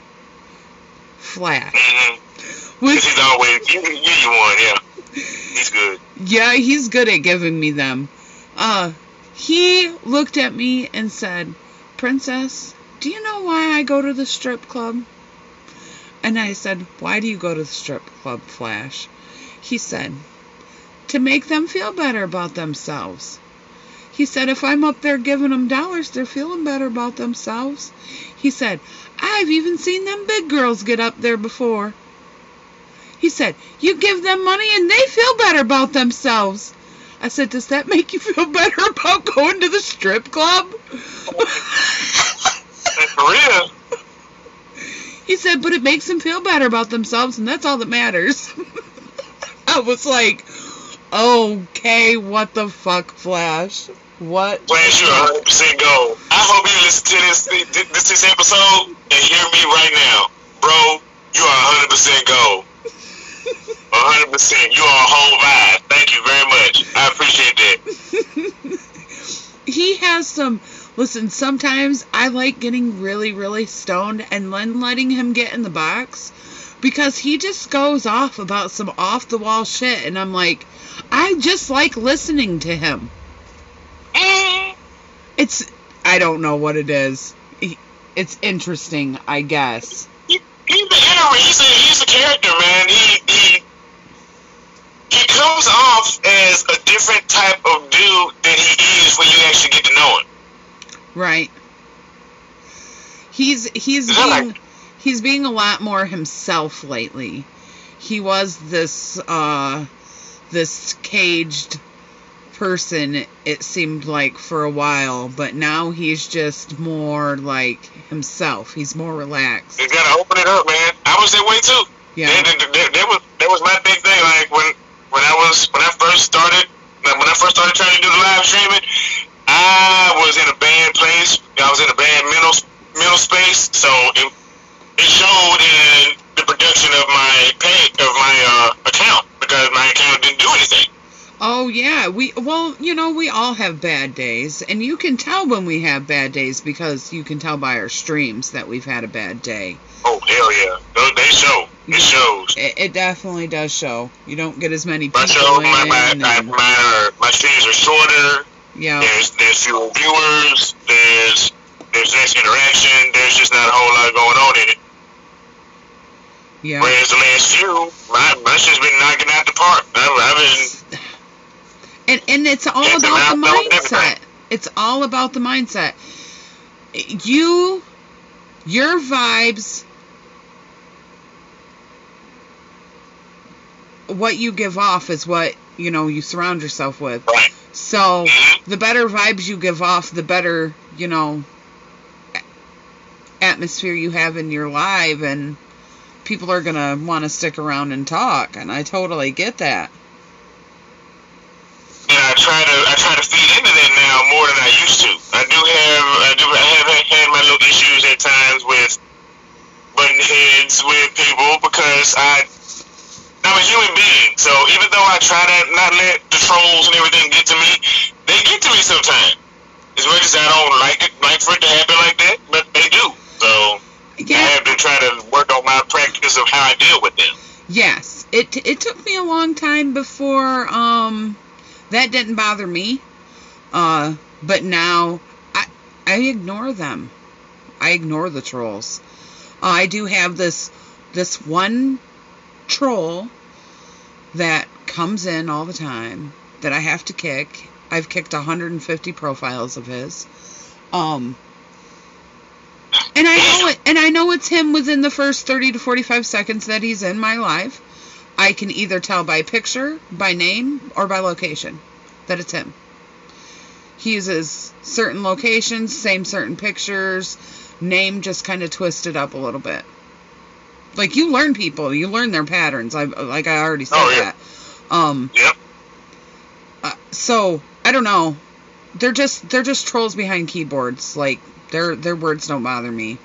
Speaker 1: Flash.
Speaker 2: Mm-hmm. He's always, you, you, you one, yeah. He's good.
Speaker 1: yeah, he's good at giving me them. Uh, he looked at me and said, Princess, do you know why I go to the strip club? And I said, Why do you go to the strip club, Flash? He said, To make them feel better about themselves. He said, If I'm up there giving them dollars, they're feeling better about themselves. He said, I've even seen them big girls get up there before. He said, You give them money and they feel better about themselves. I said, Does that make you feel better about going to the strip club?
Speaker 2: For real.
Speaker 1: He said, But it makes them feel better about themselves and that's all that matters. I was like, Okay, what the fuck, Flash? What?
Speaker 2: Flash, you're 100 percent gold. I hope you listen to this, this this episode and hear me right now, bro. You are 100 percent gold. 100 percent. You are a whole vibe. Thank you very much. I appreciate that.
Speaker 1: he has some listen sometimes i like getting really really stoned and then letting him get in the box because he just goes off about some off the wall shit and i'm like i just like listening to him it's i don't know what it is it's interesting i guess
Speaker 2: He, he's inner. He's a he's a character, man. He he he comes off as a different type of dude than he is when you actually get to know him.
Speaker 1: Right he's he's being he's being a lot more himself lately he was this uh this caged person it seemed like for a while but now he's just more like himself he's more relaxed
Speaker 2: You gotta open it up, man. I was that way too.
Speaker 1: yeah
Speaker 2: that was that was my big thing. Like when when I was when I first started when I first started trying to do the live streaming, I was in a bad place. I was in a bad mental mental space, so it, it showed in the production of my pay of my uh, account because my account didn't do anything.
Speaker 1: Oh yeah, we well, you know, we all have bad days, and you can tell when we have bad days because you can tell by our streams that we've had a bad day.
Speaker 2: Oh hell yeah, they show. It shows.
Speaker 1: It, it definitely does show. You don't get as many
Speaker 2: My show, my my my,
Speaker 1: and-
Speaker 2: my, are, my streams are shorter.
Speaker 1: Yeah,
Speaker 2: There's there's fewer viewers. There's there's less interaction. There's just not a whole lot going on in it.
Speaker 1: yeah.
Speaker 2: Whereas the last few, my my shit's been knocking out the park. I've, I've been
Speaker 1: And and it's all about the mindset. It's all about the mindset. You your vibes what you give off is what, you know, you surround yourself with.
Speaker 2: right.
Speaker 1: So
Speaker 2: Mhm.
Speaker 1: the better vibes you give off, the better, you know, atmosphere you have in your live and people are going to want to stick around and talk and I totally get that.
Speaker 2: and I try to I try to feed into that now more than I used to. I do have I do I have had my little issues at times with butting heads with people because I I'm a human being. So even though I try to not let the trolls and everything get to me, they get to me sometimes. As much as I don't like it, like for it to happen like that, but they do. So I have to try to work on my practice of how I deal with them.
Speaker 1: Yes, it it took me a long time before um that didn't bother me. Uh but now I I ignore them. I ignore the trolls. Uh, I do have this this one troll that comes in all the time that I have to kick. I've kicked 150 profiles of his. Um and I know it and I know it's him within the first 30 to 45 seconds that he's in my live. I can either tell by picture, by name, or by location that it's him. He uses certain locations, same certain pictures, name just kind of twisted up a little bit. Like you learn people, you learn their patterns. I like I already said
Speaker 2: Oh, yeah.
Speaker 1: that. Um
Speaker 2: Yep.
Speaker 1: uh, so I don't know. They're just they're just trolls behind keyboards. Like their their words don't bother me.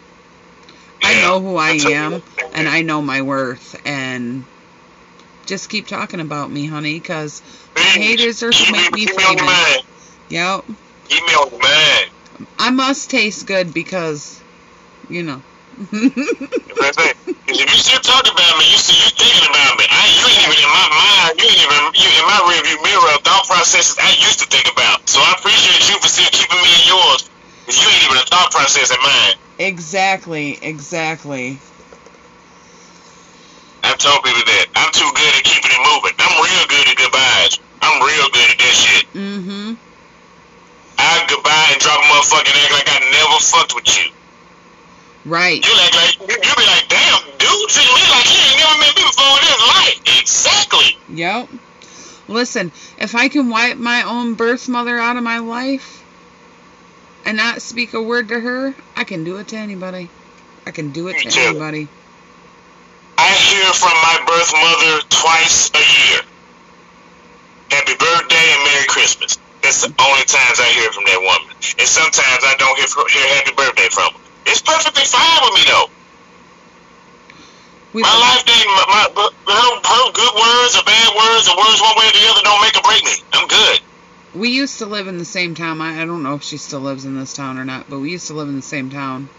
Speaker 1: I know who I am and I know my worth and just keep talking about me, honey, cuz my haters are
Speaker 2: Keep
Speaker 1: to make
Speaker 2: me-
Speaker 1: me
Speaker 2: keep me on your
Speaker 1: famous. Yep.
Speaker 2: Keep me on.
Speaker 1: I must taste good because you know.
Speaker 2: That's it. 'Cause if you still talking about me, you still you thinking about me. I you ain't even in my mind. You ain't even you in my rearview mirror of thought processes I used to think about. So I appreciate you for still keeping me in yours. 'Cause you ain't even a thought process in mine.
Speaker 1: exactly, exactly.
Speaker 2: I've told people that I'm too good at keeping it moving. I'm real good at goodbyes. I'm real good at that shit.
Speaker 1: Mm-hmm.
Speaker 2: I goodbye and drop a motherfucking act like I never fucked with you.
Speaker 1: Right.
Speaker 2: You act like you, be like, damn, dude, treat me like he ain't never met me before in his life. Exactly.
Speaker 1: Yep. Listen, if I can wipe my own birth mother out of my life and not speak a word to her, I can do it to anybody. I can do it to
Speaker 2: too.
Speaker 1: anybody.
Speaker 2: I hear from my birth mother twice a year. Happy birthday and Merry Christmas. That's the mm-hmm. only times I hear from that woman. And sometimes I don't hear, hear happy birthday from her. It's perfectly fine with me though.
Speaker 1: We
Speaker 2: My life didn't, my, my, her, her good words or bad words or words one way or the other don't make or break me. I'm good.
Speaker 1: we used to live in the same town. I, I don't know if she still lives in this town or not, but we used to live in the same town.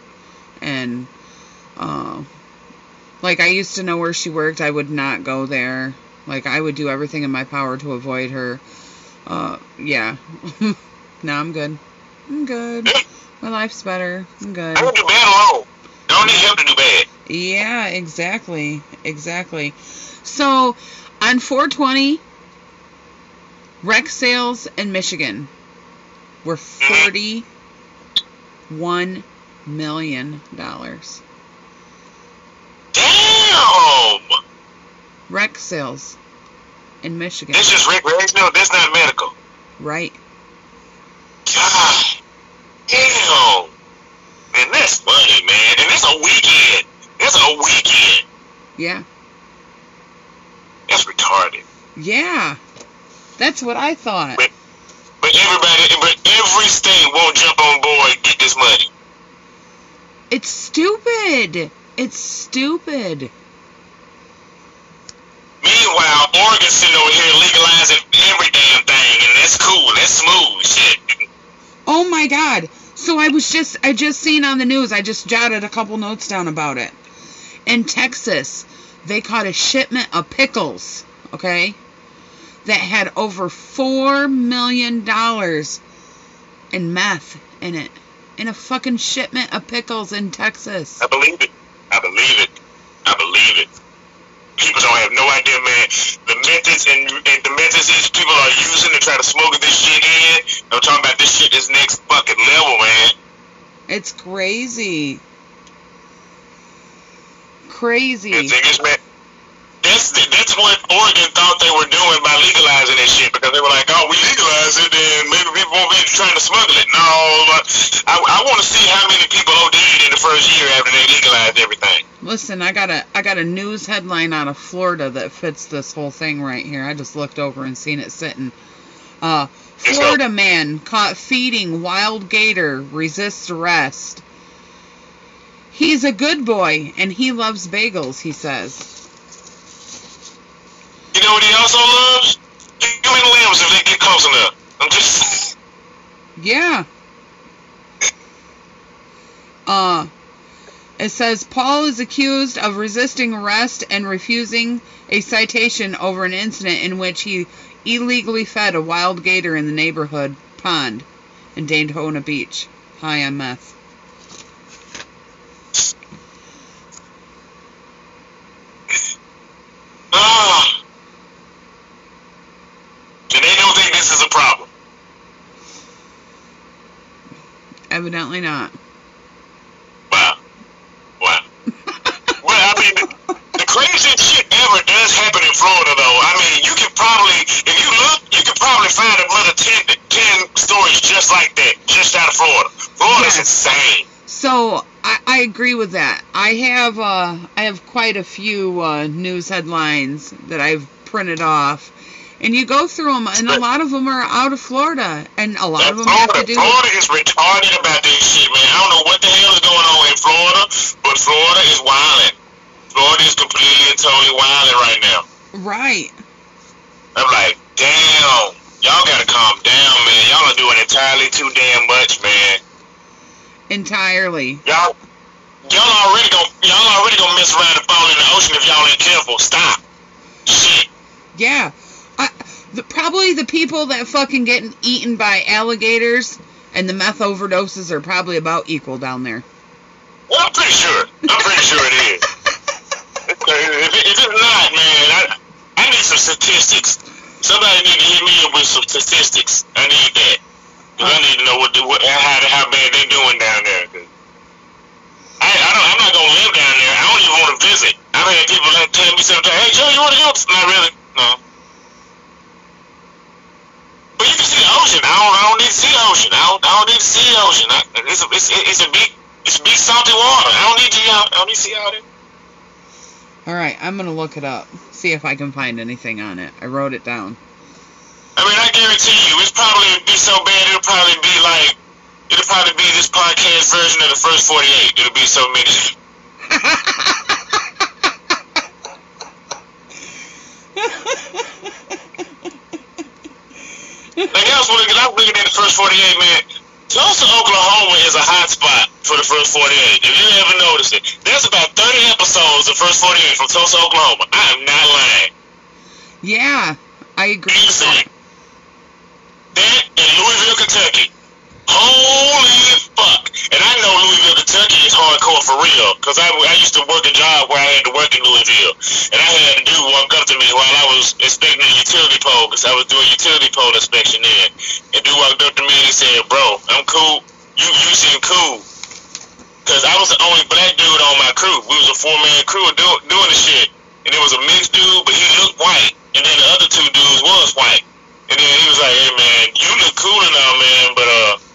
Speaker 1: And uh like I used to know where she worked. I would not go there. Like I would do everything in my power to avoid her. Uh yeah. now I'm good. I'm good. My life's better. I'm good.
Speaker 2: I don't do bad alone. Don't need help to do bad.
Speaker 1: Yeah, exactly. Exactly. So, on 420, rec sales in Michigan were mm-hmm. $41 million.
Speaker 2: Damn!
Speaker 1: Rec sales in Michigan.
Speaker 2: This is recreational. This is not medical.
Speaker 1: Right.
Speaker 2: God damn. Man, that's money, man. And it's a weekend. It's a weekend.
Speaker 1: Yeah.
Speaker 2: That's retarded.
Speaker 1: Yeah. That's what I thought.
Speaker 2: But but everybody, but every state won't jump on board and get this money.
Speaker 1: It's stupid. It's stupid.
Speaker 2: Meanwhile, Oregon's sitting over here legalizing every damn thing, and that's cool. That's smooth shit.
Speaker 1: Oh my god. So I was just I just seen on the news, I just jotted a couple notes down about it. In Texas, they caught a shipment of pickles, okay? That had over 4 million dollars in meth in it. In a fucking shipment of pickles in Texas.
Speaker 2: I believe it. I believe it. I believe it. People don't have no idea, man. The methods and, and the methods these people are using to try to smuggle this shit in. I'm talking about this shit is next fucking level, man.
Speaker 1: It's crazy. Crazy.
Speaker 2: The thing is, man, that's that's what Oregon thought they were doing by legalizing this shit because they were like, oh, we legalize it and maybe people won't be trying to smuggle it. No, I, I want to see how many people OD'd in the first year after they legalized everything.
Speaker 1: Listen, I got a I got a news headline out of Florida that fits this whole thing right here. I just looked over and seen it sitting. Uh, Florida man caught feeding wild gator resists arrest. He's a good boy and he loves bagels, he says.
Speaker 2: You know what he also loves? Human limbs if they get close enough. I'm just.
Speaker 1: Yeah. Uh it says Paul is accused of resisting arrest and refusing a citation over an incident in which he illegally fed a wild gator in the neighborhood pond in Daytona Beach. High on meth.
Speaker 2: Ah. And they don't think this is a problem.
Speaker 1: Evidently not.
Speaker 2: Wow. Wow. well, I mean, the, the craziest shit ever does happen in Florida, though. I mean, you can probably, if you look, you can probably find another 10, 10 stories just like that, just out of Florida. Florida's
Speaker 1: Yes.
Speaker 2: insane.
Speaker 1: So I, I agree with that. I have uh, I have quite a few uh, news headlines that I've printed off, and you go through them, and a lot of them are out of Florida, and a lot of them have
Speaker 2: Florida,
Speaker 1: to do.
Speaker 2: Florida is retarded about this shit, man. I don't know what the hell is going on in Florida, but Florida is wilding. Florida is completely and totally wilding right now.
Speaker 1: right.
Speaker 2: I'm like, damn, y'all gotta calm down, man. Y'all are doing entirely too damn much, man.
Speaker 1: Entirely.
Speaker 2: Y'all, y'all already gonna, y'all already gonna mess around and fall in the ocean if y'all ain't careful. Stop. Shit.
Speaker 1: Yeah. I, the, probably the people that fucking getting eaten by alligators and the meth overdoses are probably about equal down there.
Speaker 2: Well, I'm pretty sure. I'm pretty sure it is. If, it, if it's not, man, I, I need some statistics. Somebody need to hit me up with some statistics. I need that. 'Cause I need to know what, the, what how, how bad they doing down there. I, I don't, I'm not gonna live down there. I don't even want to visit. I've had people like tell me sometimes, "Hey, Joe, you want to go?" Not really. No. But you can see the ocean. I don't, I don't need to see ocean. I don't, I don't need to see ocean. I, it's, a, it's, it's a big, it's big salty water. I don't need to. I don't need to see all that.
Speaker 1: All right, I'm gonna look it up, see if I can find anything on it. I wrote it down.
Speaker 2: I mean, I guarantee you, it's probably be so bad. It'll probably be like, it'll probably be this podcast version of the first 48. It'll be so many. Like I was looking, I was looking at the first 48, man. Tulsa, Oklahoma is a hot spot for the first 48. If you ever noticed it, there's about 30 episodes of the first 48 from Tulsa, Oklahoma. I am not lying.
Speaker 1: yeah, I agree with that.
Speaker 2: And Louisville, Kentucky. Holy fuck. And I know Louisville, Kentucky is hardcore for real. Because I, I used to work a job where I had to work in Louisville. And I had a dude walk up to me while I was inspecting a utility pole. Because I was doing utility pole inspection there. And dude walked up to me and he said, Bro, I'm cool. You, you seem cool. Because I was the only black dude on my crew. We was a four-man crew do, doing the shit. And it was a mixed dude, but he looked white. And then the other two dudes was white. And then he was like, hey, man, you look cool all, man, but, uh,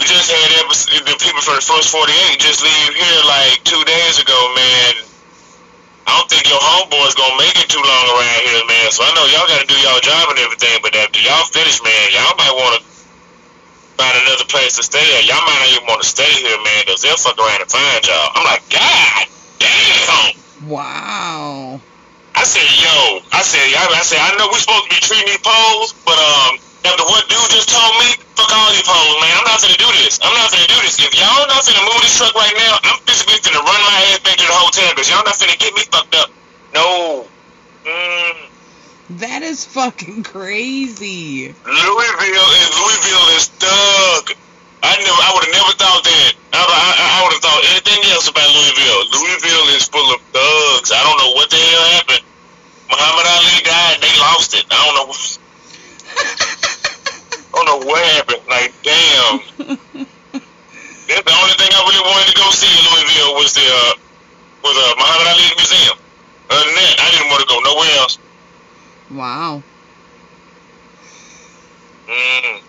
Speaker 2: we just had episode, the people from the first 48 just leave here like two days ago, man. I don't think your homeboy's gonna make it too long around here, man. So I know y'all gotta do y'all job and everything, but after y'all finish, man, y'all might wanna find another place to stay at. Y'all might not even wanna stay here, man, because they'll fuck around and find y'all. I'm like, God damn.
Speaker 1: Wow.
Speaker 2: I said, yo, I said, I, I said, I know we're supposed to be treating these poles, but um, after what dude just told me, fuck all these poles, man. I'm not gonna do this. I'm not gonna do this. If y'all not finna move this truck right now, I'm physically finna run my ass back to the hotel because y'all not finna get me fucked up. No. Mm.
Speaker 1: That is fucking crazy.
Speaker 2: Louisville is Louisville is thug. I never, I would have never thought that. I, I, I would have thought anything else about Louisville. Louisville is full of thugs. I don't know what the hell happened. Muhammad Ali died. They lost it. I don't know. I don't know what happened. Like, damn. That's the only thing I really wanted to go see in Louisville was the uh, was uh, Muhammad Ali Museum. Other than that, I didn't want to go nowhere else.
Speaker 1: wow.
Speaker 2: Mm.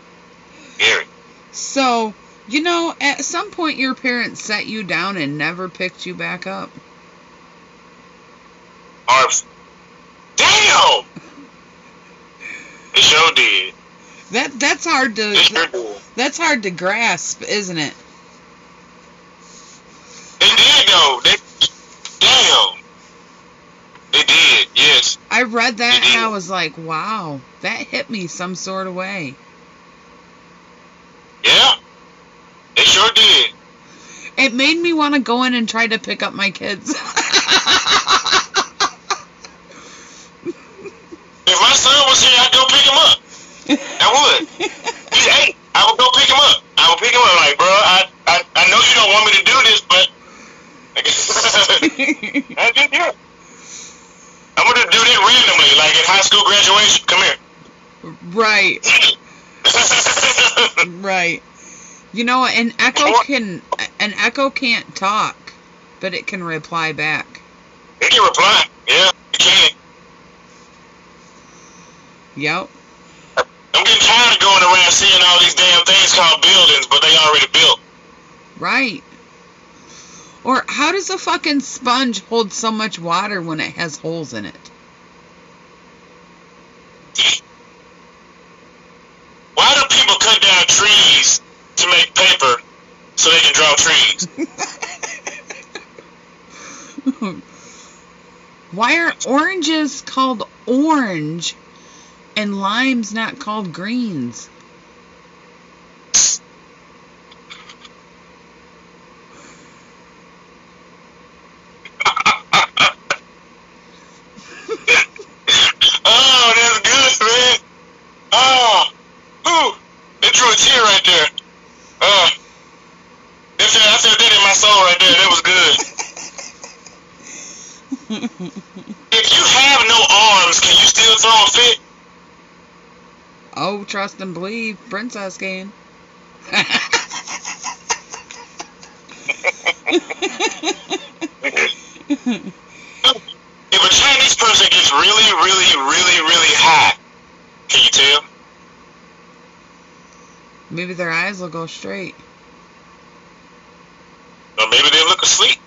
Speaker 2: Scary.
Speaker 1: So, you know, at some point your parents set you down and never picked you back up.
Speaker 2: Arms. Damn! It sure did.
Speaker 1: That that's hard to that's hard to grasp, isn't it?
Speaker 2: They did though. They damn. They did. Yes.
Speaker 1: I read that and I was like, wow, that hit me some sort of way.
Speaker 2: Yeah. They sure did.
Speaker 1: It made me want to go in and try to pick up my kids.
Speaker 2: If my son was here, I'd go pick him up. I would. He's eight. I would go pick him up. I would pick him up like, bro, I I, I know you don't want me to do this, but I did yeah. I'm gonna do that randomly, like at high school graduation. Come here.
Speaker 1: right, right. You know, an echo can an echo can't talk, but it can reply back.
Speaker 2: They can reply. Yeah, you can.
Speaker 1: Yep.
Speaker 2: I'm getting tired of going around seeing all these damn things called buildings, but they already built.
Speaker 1: Right. Or how does a fucking sponge hold so much water when it has holes in it?
Speaker 2: Why do people cut down trees to make paper so they can draw trees?
Speaker 1: Why are oranges called orange and limes not called greens?
Speaker 2: oh, that's good, man. Oh, ooh, it drew a tear right there. Uh, it felt, I felt that in my soul right there. That was good. if you have no arms, can you still throw a fit?
Speaker 1: oh, trust and believe, princess can.
Speaker 2: If a Chinese person gets really, really, really, really high, can you tell?
Speaker 1: Maybe their eyes will go straight.
Speaker 2: Or maybe they look asleep.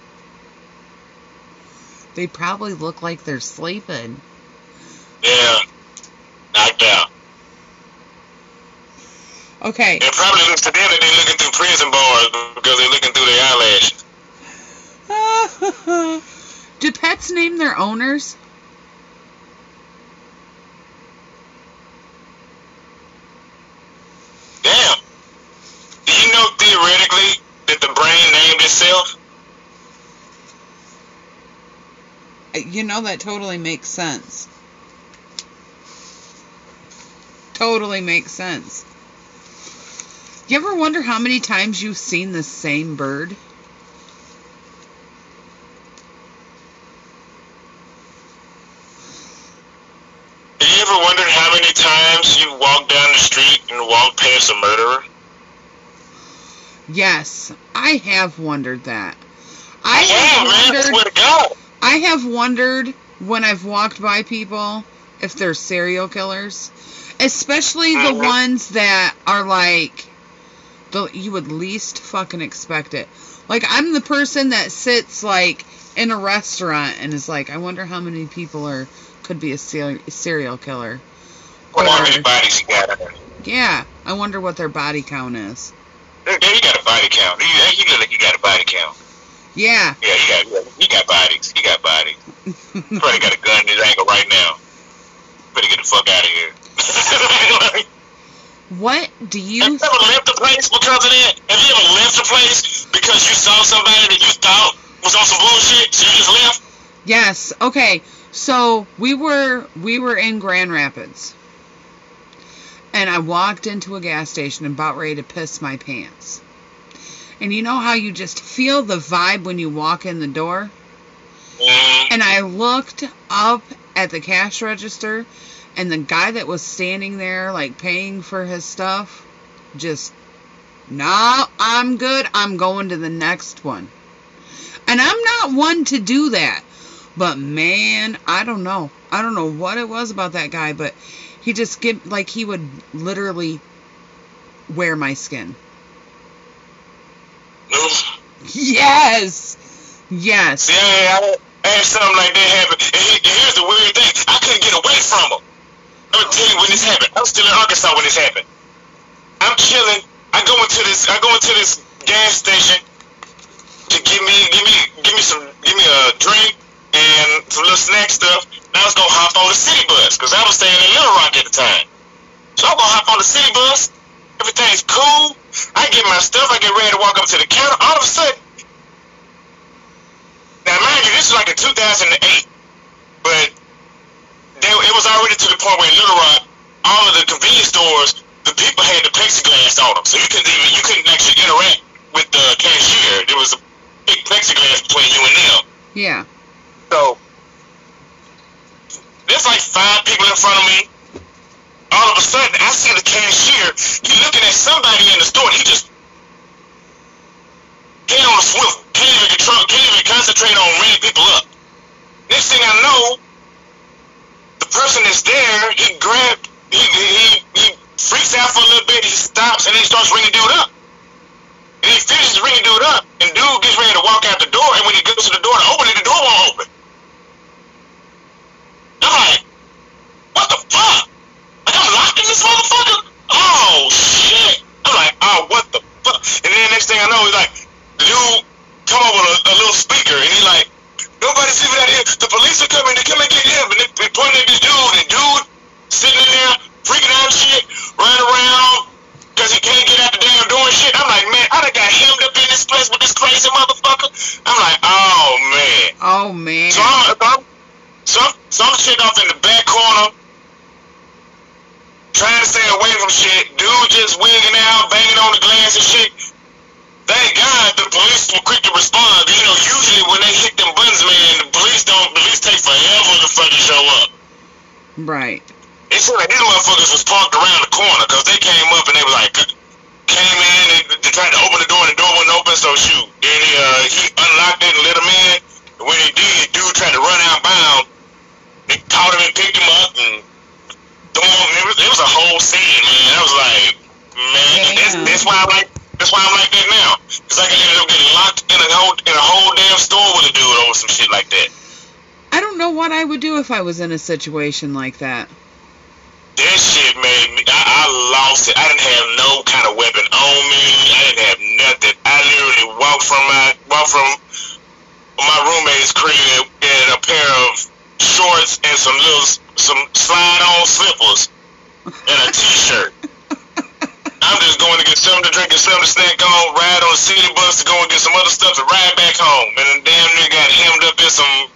Speaker 1: They probably look like they're sleeping.
Speaker 2: Yeah, knocked out.
Speaker 1: Okay.
Speaker 2: It probably looks to them that they're looking through prison bars because they're looking through their eyelashes.
Speaker 1: Do pets name their owners?
Speaker 2: Damn. Do you know theoretically named itself?
Speaker 1: Uh, you know that totally makes sense. Totally makes sense. You ever wonder how many times you've seen the same bird?
Speaker 2: Have you ever wondered how many times you walk down the street and walk past a murderer?
Speaker 1: Yes, I have wondered that. I
Speaker 2: yeah,
Speaker 1: have
Speaker 2: man,
Speaker 1: wondered I have wondered when I've walked by people if they're serial killers, especially the
Speaker 2: Mhm.
Speaker 1: ones that are like the you would least fucking expect it. Like I'm the person that sits like in a restaurant and is like, I wonder how many people are could be a ser- serial killer.
Speaker 2: Wonder how many bodies he got.
Speaker 1: Yeah, I wonder what their body count is.
Speaker 2: Yeah, he got a body count. He, he look like he got a body count.
Speaker 1: Yeah.
Speaker 2: Yeah, he got he got bodies. He got bodies. Probably got a gun in his ankle right now. Better get the fuck out of here. like,
Speaker 1: what do you?
Speaker 2: have
Speaker 1: you?
Speaker 2: ever left a place because of that? Have you ever left a place because you saw somebody that you thought was on some bullshit, so you just left?
Speaker 1: Yes. Okay. So we were we were in Grand Rapids, and I walked into a gas station and about ready to piss my pants. And you know how you just feel the vibe when you walk in the door? And I looked up at the cash register, and the guy that was standing there, like paying for his stuff, just, no, I'm good. I'm going to the next one. And I'm not one to do that. But man, I don't know. I don't know what it was about that guy, but he just give like he would literally wear my skin. Yes. Yes.
Speaker 2: Yeah, I, had something like that happen. And here's the weird thing. I couldn't get away from him. I'm gonna tell you when this happened. I was still in Arkansas when this happened. I'm chilling. I go into this. I go into this gas station to give me, give me, give me some, give me a drink and some little snack stuff. I was gonna hop on the city bus because I was staying in Little Rock at the time. So I'm gonna hop on the city bus. Everything's cool. I get my stuff. I get ready to walk up to the counter. All of a sudden, now mind you, this is like in 2008, but they, it was already to the point where in Little Rock, all of the convenience stores, the people had the plexiglass on them, so you couldn't even you couldn't actually interact with the cashier. There was a big plexiglass between you and them.
Speaker 1: Yeah.
Speaker 2: So there's like five people in front of me. All of a sudden, I see the cashier. He looking at somebody in the store. And he just get on the swivel. Can't even control. Can't even concentrate on ringing people up. Next thing I know, the person that's there, he grabbed. He he, he freaks out for a little bit. He stops and then he starts ringing dude up. And he finishes ringing dude up, and dude gets ready to walk out the door. And when he goes to the door to open it, the door won't open. I'm like, what the fuck? Like I'm locked in this motherfucker? Oh shit! I'm like, oh what the fuck? And then next thing I know, he's like, the dude come over with a, a little speaker, and he like, nobody's even out here. The police are coming. They come and get him. And they, pointing at this dude, and dude sitting in there freaking out shit, running around because he can't get out the damn door and shit. I'm like, man, I done got hemmed up in this place with this crazy motherfucker. I'm like, oh man.
Speaker 1: Oh man.
Speaker 2: So I'm, I'm, so I'm, so I'm sitting off in the back corner, trying to stay away from shit. Dude just wigging out, banging on the glass and shit. Thank God the police were quick to respond. You know, usually when they hit them buttons, man, the police don't. Police take forever to fucking show up.
Speaker 1: Right.
Speaker 2: It seemed like these motherfuckers was parked around the corner because they came up and they were like, came in and they tried to open the door and the door wasn't open. So shoot, then he uh, he unlocked it and let him in. And when he did, dude tried to run outbound. They caught him and picked him up and threw him. It was, it was a whole scene, man. I was like, man, that's, that's why I like. That's why I'm like that now. Cause I can end up getting locked in a whole in a whole damn store with a dude over some shit like that.
Speaker 1: I don't know what I would do if I was in a situation like that.
Speaker 2: That shit made me. I, I lost it. I didn't have no kind of weapon on me. I didn't have nothing. I literally walked from my walked from my roommate's crib in a pair of shorts and some little some slide on slippers and a t-shirt. I'm just going to get something to drink and something to snack on, ride on the city bus to go and get some other stuff to ride back home. And then damn near got hemmed up in some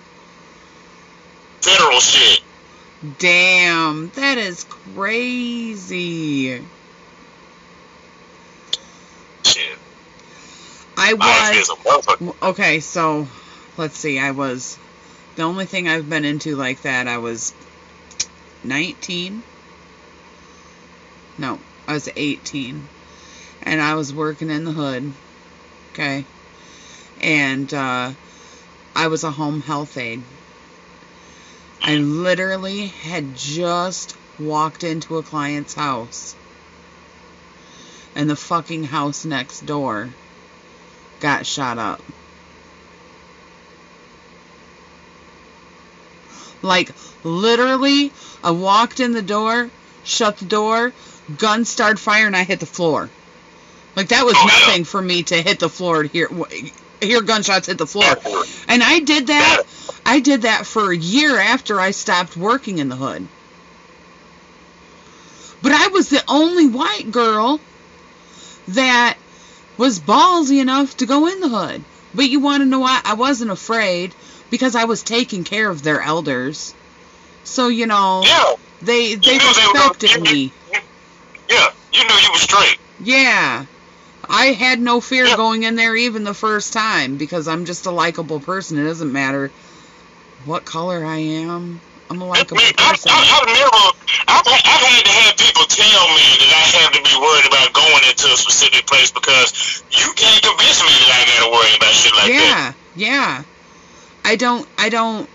Speaker 2: federal shit.
Speaker 1: Damn, that is crazy.
Speaker 2: Shit.
Speaker 1: I was okay. So, let's see. I was the only thing I've been into like that. I was 19. No, I was 18, and I was working in the hood. Okay, and uh, I was a home health aide. I literally had just walked into a client's house, and the fucking house next door got shot up. Like literally, I walked in the door, shut the door, gun started firing, I hit the floor. Like that was
Speaker 2: Oh, yeah.
Speaker 1: nothing for me to hit the floor to hear hear gunshots hit the floor. And I did that. I did that for a year after I stopped working in the hood. But I was the only white girl that was ballsy enough to go in the hood. But you want to know why? I wasn't afraid because I was taking care of their elders. So, you know,
Speaker 2: Yeah.
Speaker 1: they
Speaker 2: You
Speaker 1: they
Speaker 2: they were
Speaker 1: respected me.
Speaker 2: you- Yeah, you knew you were straight.
Speaker 1: Yeah. I had no fear
Speaker 2: Yeah.
Speaker 1: going in there even the first time because I'm just a likable person. It doesn't matter what color I am. I'm a
Speaker 2: I
Speaker 1: likable
Speaker 2: mean,
Speaker 1: person.
Speaker 2: I, I've never, I've, I've had to have people tell me that I have to be worried about going into a specific place because you can't convince me that I gotta worry about shit like that.
Speaker 1: yeah, yeah. I don't I don't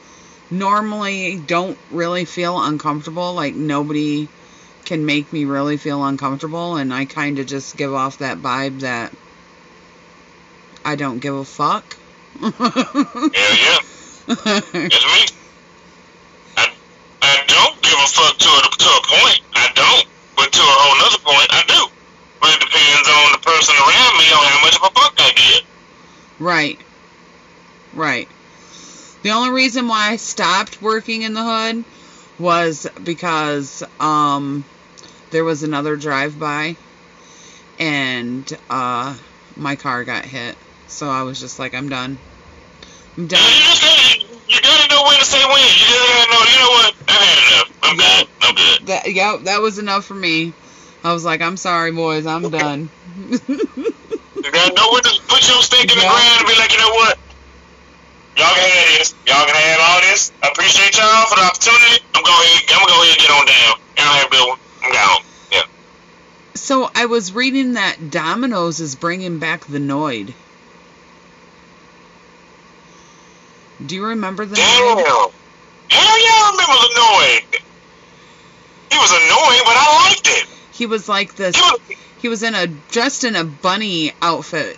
Speaker 1: normally don't really feel uncomfortable. Like nobody can make me really feel uncomfortable and I kind of just give off that vibe that I don't give a fuck.
Speaker 2: Yeah, yeah, that's me. I, I don't give a fuck to a, to a point. I don't, but to a whole nother point, I do. But it depends on the person around me on how much of a fuck I get.
Speaker 1: Right. Right. The only reason why I stopped working in the hood was because um there was another drive by and uh my car got hit. So I was just like I'm done. I'm
Speaker 2: You
Speaker 1: done.
Speaker 2: you gotta know when to say when. You gotta know, you know what? I've had enough. I'm good. I'm good.
Speaker 1: That yeah, that was enough for me. I was like, I'm sorry boys, I'm done.
Speaker 2: You gotta know when to put your stake in the ground and be like, you know what? Y'all can have this. Y'all can have all this. I appreciate y'all for the opportunity. I'm going ahead. I'm gonna go ahead and get on down. Y'all have a good one. I'm gone. Yeah.
Speaker 1: so I was reading that Domino's is bringing back the Noid. Do you remember the
Speaker 2: Damn.
Speaker 1: Noid?
Speaker 2: Hell yeah, I remember the Noid. He was annoying, but I liked it.
Speaker 1: He was like this.
Speaker 2: He was
Speaker 1: He was in a dressed in a bunny outfit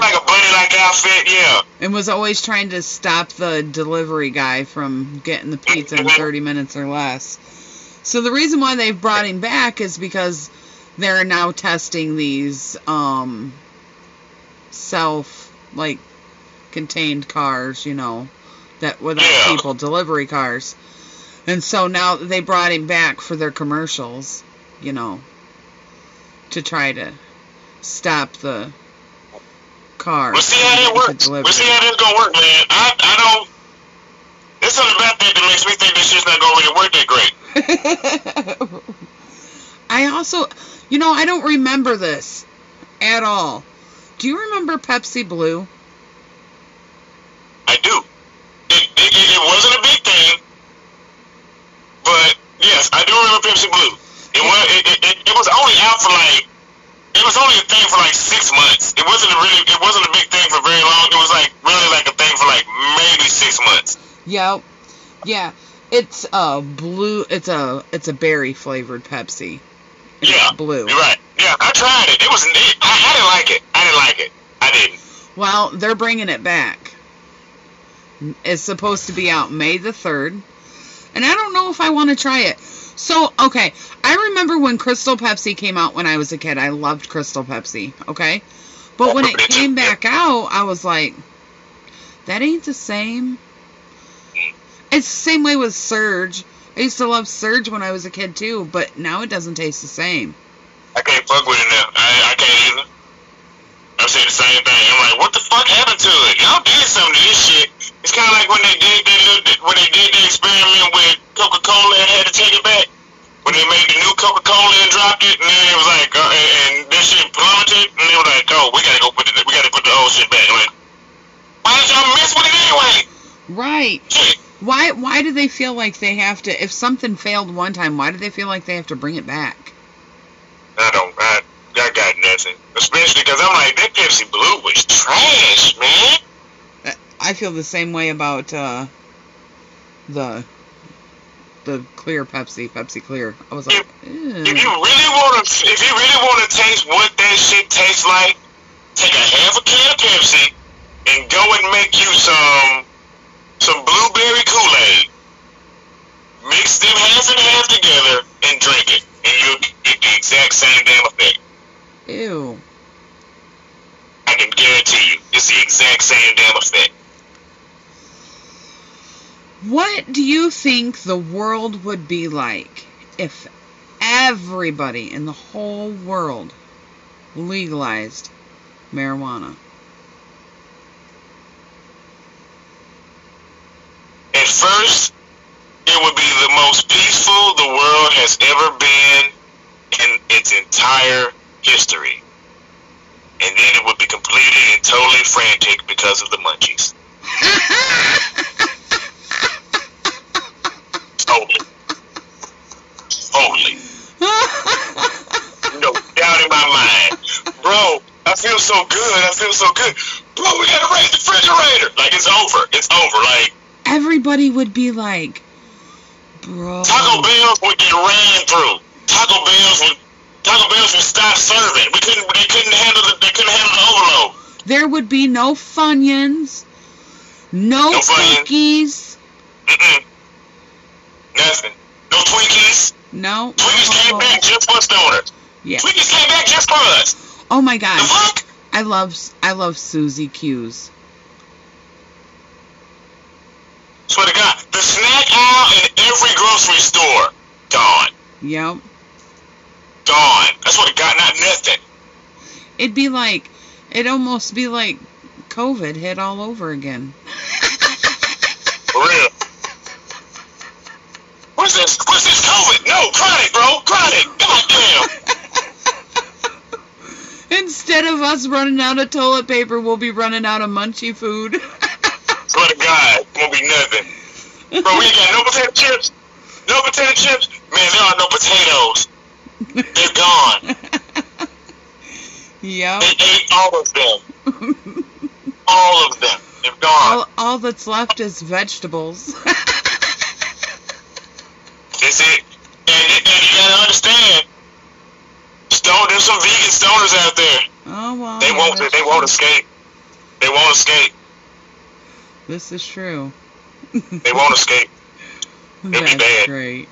Speaker 2: like a bunny like outfit, yeah.
Speaker 1: and was always trying to stop the delivery guy from getting the pizza in 30 minutes or less. So the reason why they've brought him back is because they're now testing these um self like contained cars, you know, that without
Speaker 2: Yeah.
Speaker 1: people, delivery cars. And so now they brought him back for their commercials, you know, to try to stop the car.
Speaker 2: We'll see how that works. We'll see how that's gonna work, man. I I don't. There's something about that that makes me think this shit's not gonna really work that great.
Speaker 1: I also, you know, I don't remember this at all. Do you remember Pepsi Blue?
Speaker 2: I do. It, it, it, wasn't a big thing, but yes, I do remember Pepsi Blue. It was it, it, it was only out for like it was only a thing for like six months. It wasn't a really it wasn't a big thing for very long. It was like really like a thing for like maybe six months.
Speaker 1: Yep. Yeah. It's a blue. It's a it's a berry flavored Pepsi. It's
Speaker 2: Yeah,
Speaker 1: blue.
Speaker 2: You're right. Yeah, I tried it. It was it, I, I didn't like it. I didn't like it. I didn't.
Speaker 1: Well, they're bringing it back. It's supposed to be out May the 3rd. And I don't know if I want to try it. So, okay. I remember when Crystal Pepsi came out when I was a kid. I loved Crystal Pepsi, okay? But when it came back out, I was like, that ain't the same. It's the same way with Surge. I used to love Surge when I was a kid too, but now it doesn't taste the same.
Speaker 2: I can't fuck with it now. I, I can't either. I said the same thing. I'm like, what the fuck happened to it? Y'all did some to this shit. It's kind of like when they did that little, when they did the experiment with Coca Cola and had to take it back. When they made the new Coca Cola and dropped it, and then it was like, uh, and, and that shit plummeted, and they were like, oh, we gotta go put the, we gotta put the old shit back. I'm like, why did y'all mess with it anyway?
Speaker 1: Right.
Speaker 2: Shit.
Speaker 1: Why why do they feel like they have to if something failed one time, why do they feel like they have to bring it back?
Speaker 2: I don't, I, I got nothing. Especially because I'm like, that Pepsi Blue was trash, man.
Speaker 1: I feel the same way about uh the the clear Pepsi, Pepsi Clear. I was like,
Speaker 2: If you really want to, if you really want to taste what that shit tastes like, take a half a can of Pepsi and go and make you some some blueberry Kool Aid. Mix them half and half together and drink it, and you'll get the exact same damn effect.
Speaker 1: Ew.
Speaker 2: I can guarantee you, it's the exact same damn effect.
Speaker 1: What do you think the world would be like if everybody in the whole world legalized marijuana?
Speaker 2: At first, it would be the most peaceful the world has ever been in its entire history. And then it would be completely and totally frantic because of the munchies. Totally. Totally. No doubt in my mind. Bro, I feel so good. I feel so good. Bro, we gotta raise the refrigerator. Like, it's over. It's over. Like,
Speaker 1: everybody would be like, bro.
Speaker 2: Taco Bells would get ran through. Taco Bells would Taco Bells would stop serving. We couldn't they couldn't handle the they couldn't handle the overload.
Speaker 1: There would be no Funyuns, no,
Speaker 2: No
Speaker 1: cookies,
Speaker 2: Mm-mm. Nothing. No Twinkies.
Speaker 1: no.
Speaker 2: Twinkies came back just for stoners.
Speaker 1: Yeah.
Speaker 2: Twinkies came back just for us.
Speaker 1: Oh my god.
Speaker 2: The
Speaker 1: gosh.
Speaker 2: fuck?
Speaker 1: I love I love Suzy Q's.
Speaker 2: Swear to God. The snack aisle in every grocery store. Gone.
Speaker 1: Yep.
Speaker 2: Gone. I swear to God, not nothing.
Speaker 1: It'd be like it'd almost be like COVID hit all over again.
Speaker 2: For real. What's this? What's this COVID? No, chronic, bro. Chronic. God damn.
Speaker 1: Instead of us running out of toilet paper, we'll be running out of munchy food.
Speaker 2: Swear to God, won't be nothing. Bro, we ain't got no potato chips. No potato chips. Man, there are no potatoes. They're gone.
Speaker 1: yep.
Speaker 2: They ate all of them. All of them. They're gone.
Speaker 1: all, all that's left is vegetables.
Speaker 2: That's it. And, and you gotta understand, stone, there's some vegan stoners out there.
Speaker 1: oh well.
Speaker 2: They won't.
Speaker 1: that's
Speaker 2: They won't escape. They won't escape.
Speaker 1: This is true.
Speaker 2: They won't escape. be
Speaker 1: That's
Speaker 2: bad.
Speaker 1: great.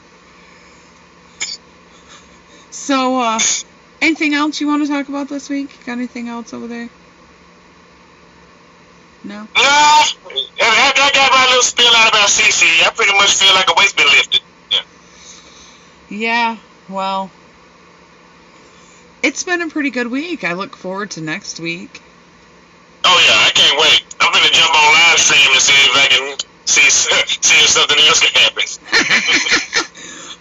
Speaker 1: So, uh, anything else you want to talk about this week? Got anything else over there? No?
Speaker 2: No, after I got my little spill out about CC, I pretty much feel like a weight's been lifted. Yeah.
Speaker 1: Well, it's been a pretty good week. I look forward to next week.
Speaker 2: Oh yeah, I can't wait. I'm gonna jump on live stream and see if I can see see if something else can happen.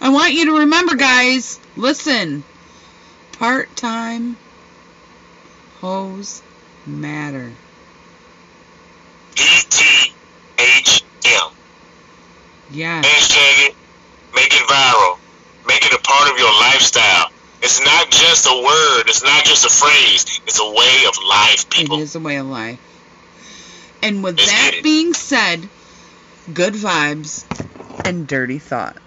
Speaker 1: I want you to remember, guys, listen. Part time hoes matter.
Speaker 2: E T H M.
Speaker 1: Yeah.
Speaker 2: Hashtag it. Make it viral. Make it a part of your lifestyle. It's not just a word. It's not just a phrase. It's a way of life, people.
Speaker 1: It is a way of life. And with that
Speaker 2: it.
Speaker 1: being said, good vibes and dirty thoughts.